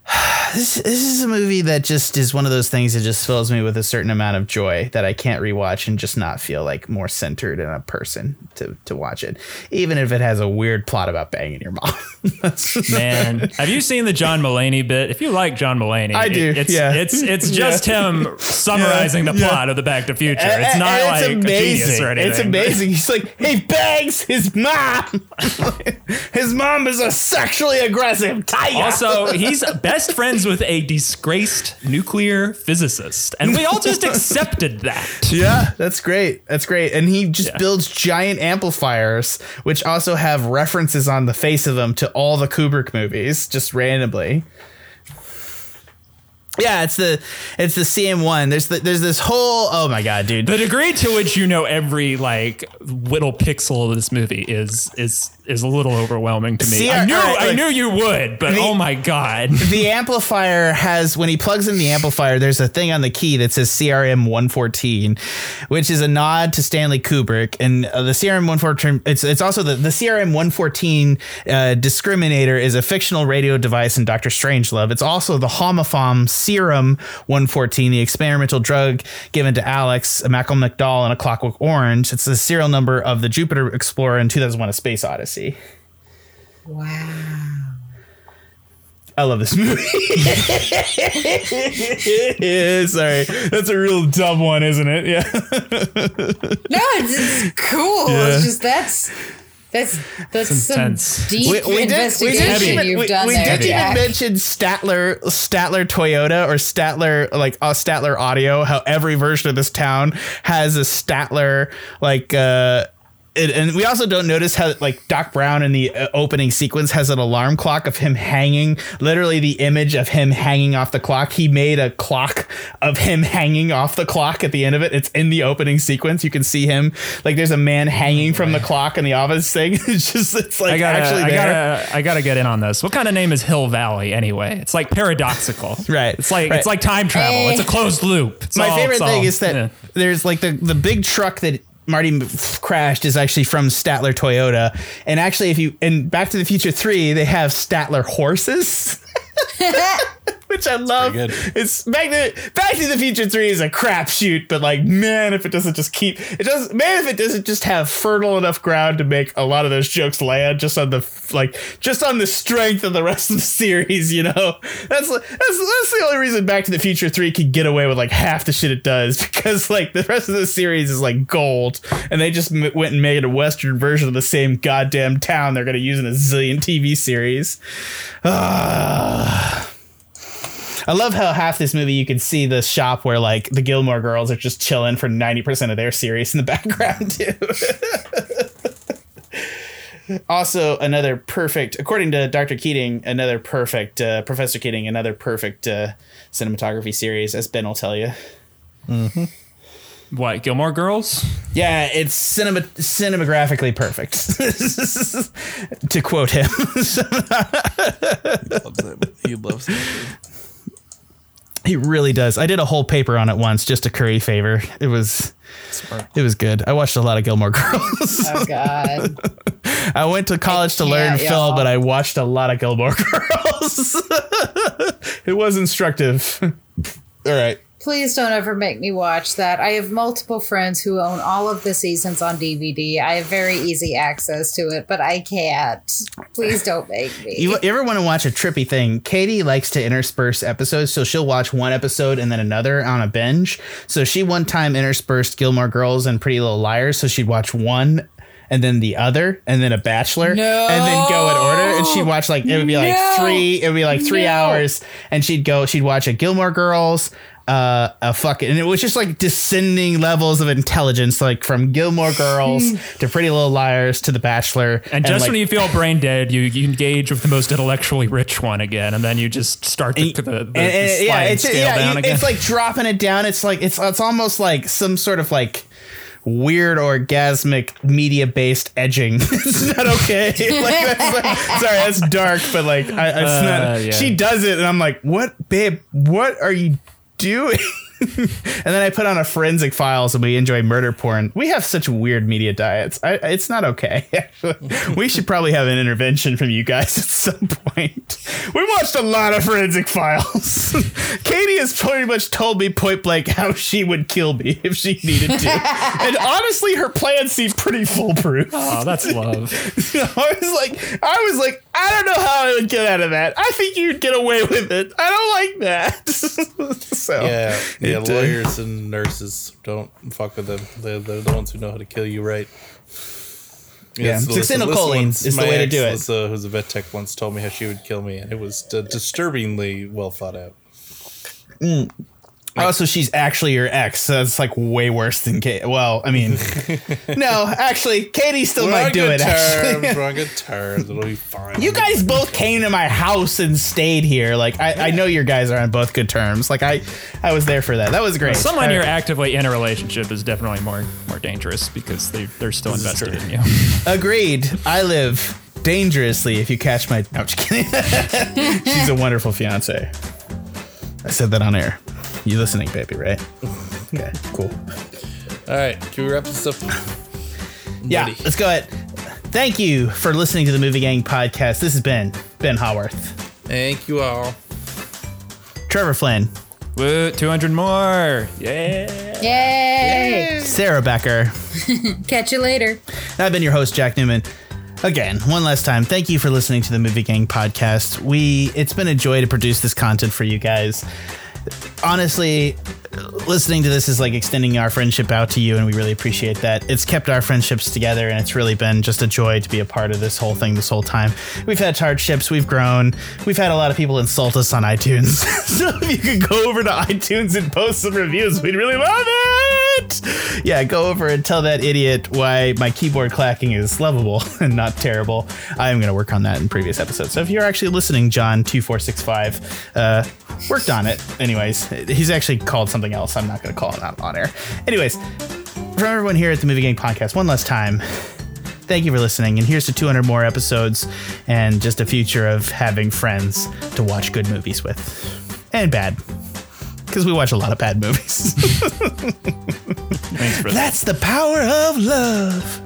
[sighs] this, this is a movie that just is one of those things that just fills me with a certain amount of joy that I can't rewatch and just not feel like more centered in a person to to watch it, even if it has a weird plot about banging your mom. [laughs] Man, have you seen the John Mulaney bit? If you like John Mulaney, I do, It's yeah. it's it's [laughs] just him [laughs] summarizing the yeah. plot of the Back to Future. It's not And like a genius or anything. It's amazing. He's like, he bangs his mom. his mom is a sexually aggressive tiger. Also, he's best friends with a disgraced nuclear physicist, and we all just [laughs] accepted that. yeah, that's great. That's great. And he just Yeah. builds giant amplifiers, which also have references on the face of them to all the Kubrick movies, just randomly. Yeah, it's the it's the CM1. There's the, there's this whole oh my god, dude. The degree to which you know every like little pixel of this movie is is is a little overwhelming to me. See, I knew alright, I like- knew you would, but The- oh my god. [laughs] the amplifier has when he plugs in the amplifier there's a thing on the key that says crm 114 which is a nod to stanley kubrick and uh, the crm 114 it's it's also the, the crm 114 uh, discriminator is a fictional radio device in dr strangelove it's also the homophom serum 114 the experimental drug given to alex a Malcolm mcdowell and a clockwork orange it's the serial number of the jupiter explorer in 2001 a space odyssey Wow. I love this movie. [laughs] Sorry, that's a real dumb one, isn't it? Yeah. No, it's, it's cool. Yeah. It's just that's that's that's some intense. deep We, we did. We investigation did even, you've we, done we there. did even mention Statler, Statler Toyota, or Statler like uh, Statler Audio. How every version of this town has a Statler like. uh it, and we also don't notice how like Doc Brown in the uh, opening sequence has an alarm clock of him hanging literally the image of him hanging off the clock he made a clock of him hanging off the clock at the end of it it's in the opening sequence you can see him like there's a man hanging from the clock in the office thing [laughs] it's just it's like I gotta, actually I there gotta, I gotta get in on this. What kind of name is Hill Valley anyway? It's like paradoxical, [laughs] Right, It's like right. it's like time travel. It's a closed loop. It's my all- favorite thing all- is that yeah. there's like the the big truck that Marty crashed is actually from Statler Toyota, and actually, if you in Back to the Future Three, they have Statler horses. [laughs] [laughs] Which I love. good. It's Back to Back to the Future Three is a crapshoot, but like man, if it doesn't just keep it does man, if it doesn't just have fertile enough ground to make a lot of those jokes land, just on the like just on the strength of the rest of the series, you know, that's that's that's the only reason Back to the Future Three could get away with like half the shit it does [laughs] because like the rest of the series is like gold, and they just m- went and made a Western version of the same goddamn town they're gonna use in a zillion TV series. Ah. I love how half this movie you can see the shop where like the Gilmore girls are just chilling for 90% of their series in the [laughs] background too. also another perfect according to Dr. Keating another perfect uh, Professor Keating another perfect uh, cinematography series as Ben will tell you. what Gilmore Girls. Yeah, it's cinema cinemagraphically perfect. [laughs] to quote him. [laughs] he loves that. He loves that. He really does. I did a whole paper on it once just to curry favor. It was Smart. it was good. I watched a lot of Gilmore Girls. [laughs] Oh God. [laughs] I went to college to learn can't, film, but I watched a lot of Gilmore [laughs] Girls. it was instructive. All right. Please don't ever make me watch that. I have multiple friends who own all of the seasons on DVD. I have very easy access to it, but I can't. Please don't make me. You, ever want to watch a trippy thing? Katie likes to intersperse episodes, so she'll watch one episode and then another on a binge. So she one time interspersed Gilmore Girls and Pretty Little Liars, so she'd watch one and then the other and then a Bachelor No. and then go in order. And she'd watch like it would be like No. three, it would be like three No. hours, and she'd go, she'd watch a Gilmore Girls. Uh, a fucking, and it was just like descending levels of intelligence, like from Gilmore Girls [laughs] to Pretty Little Liars to The Bachelor, And just like, when you feel brain dead, you, you engage with the most intellectually rich one again, and then you just start the, the, the, and- the and- yeah, it's scale yeah, down you- again. it's like dropping it down. It's like it's it's almost like some sort of like weird orgasmic media based edging. [laughs] it's not okay. [laughs] like, that's like- sorry, that's dark, but like I, it's Uh, not. yeah. She does it, and I'm like, what, babe? What are you doing? And then I put on a forensic files and we enjoy murder porn. We have such weird media diets. I, it's not okay. [laughs] Actually. we should probably have an intervention from you guys at some point. We watched a lot of forensic files. [laughs] Katie has pretty much told me point blank how she would kill me if she needed to. and honestly, her plan seemed pretty foolproof. oh, that's [laughs] love. I was like, I was like, I don't know how I would get out of that. I think you'd get away with it. I don't like that. so Yeah, yeah. It, uh, lawyers and nurses don't fuck with them. They're, they're the ones who know how to kill you right. Yeah, Alyssa succinylcholine is the way to do it. Alyssa, who's a vet tech, once told me how she would kill me, and it was uh, disturbingly well thought out. Also, oh, she's actually your ex, so it's like way worse than Kate. Well, I mean, [laughs] no, actually, Katie still We're might on do good it. Actually, terms. We're on good terms. It'll be fine. you guys both came to my house and stayed here. Like, I, I know your guys are on both good terms. Like, I, I was there for that. That was great. Someone I- you're actively in a relationship is definitely more more dangerous because they they're still This invested in you. [laughs] Agreed. I live dangerously. If you catch my, no, I'm just kidding. [laughs] She's a wonderful fiance. I said that on air. You listening, baby? Right? [laughs] Okay, cool. All right, can we wrap this up? Yeah, Ready. let's go ahead. Thank you for listening to the Movie Gang podcast. This has been Ben Haworth, Thank you all. Trevor Flynn, Woo, 200 more. Yeah. Yay! Sarah Becker. [laughs] Catch you later. I've been your host, Jack Newman. Again, one last time, thank you for listening to the Movie Gang podcast. We it's been a joy to produce this content for you guys. Honestly, listening to this is like extending our friendship out to you, and we really appreciate that. It's kept our friendships together, and it's really been just a joy to be a part of this whole thing this whole time. We've had hardships, we've grown, we've had a lot of people insult us on iTunes. [laughs] so if you could go over to iTunes and post some reviews, we'd really love it. Yeah, go over and tell that idiot why my keyboard clacking is lovable [laughs] and not terrible. I am going to work on that in previous episodes. So if you're actually listening, John two four six five, uh, worked on it. Anyways, he's actually called something else. I'm not going to call it out on air. Anyways, from everyone here at the Movie Gang Podcast, one last time, thank you for listening. And here's to 200 more episodes and just a future of having friends to watch good movies with and bad. Because we watch a lot of bad movies. [laughs] Thanks for That's the power of love.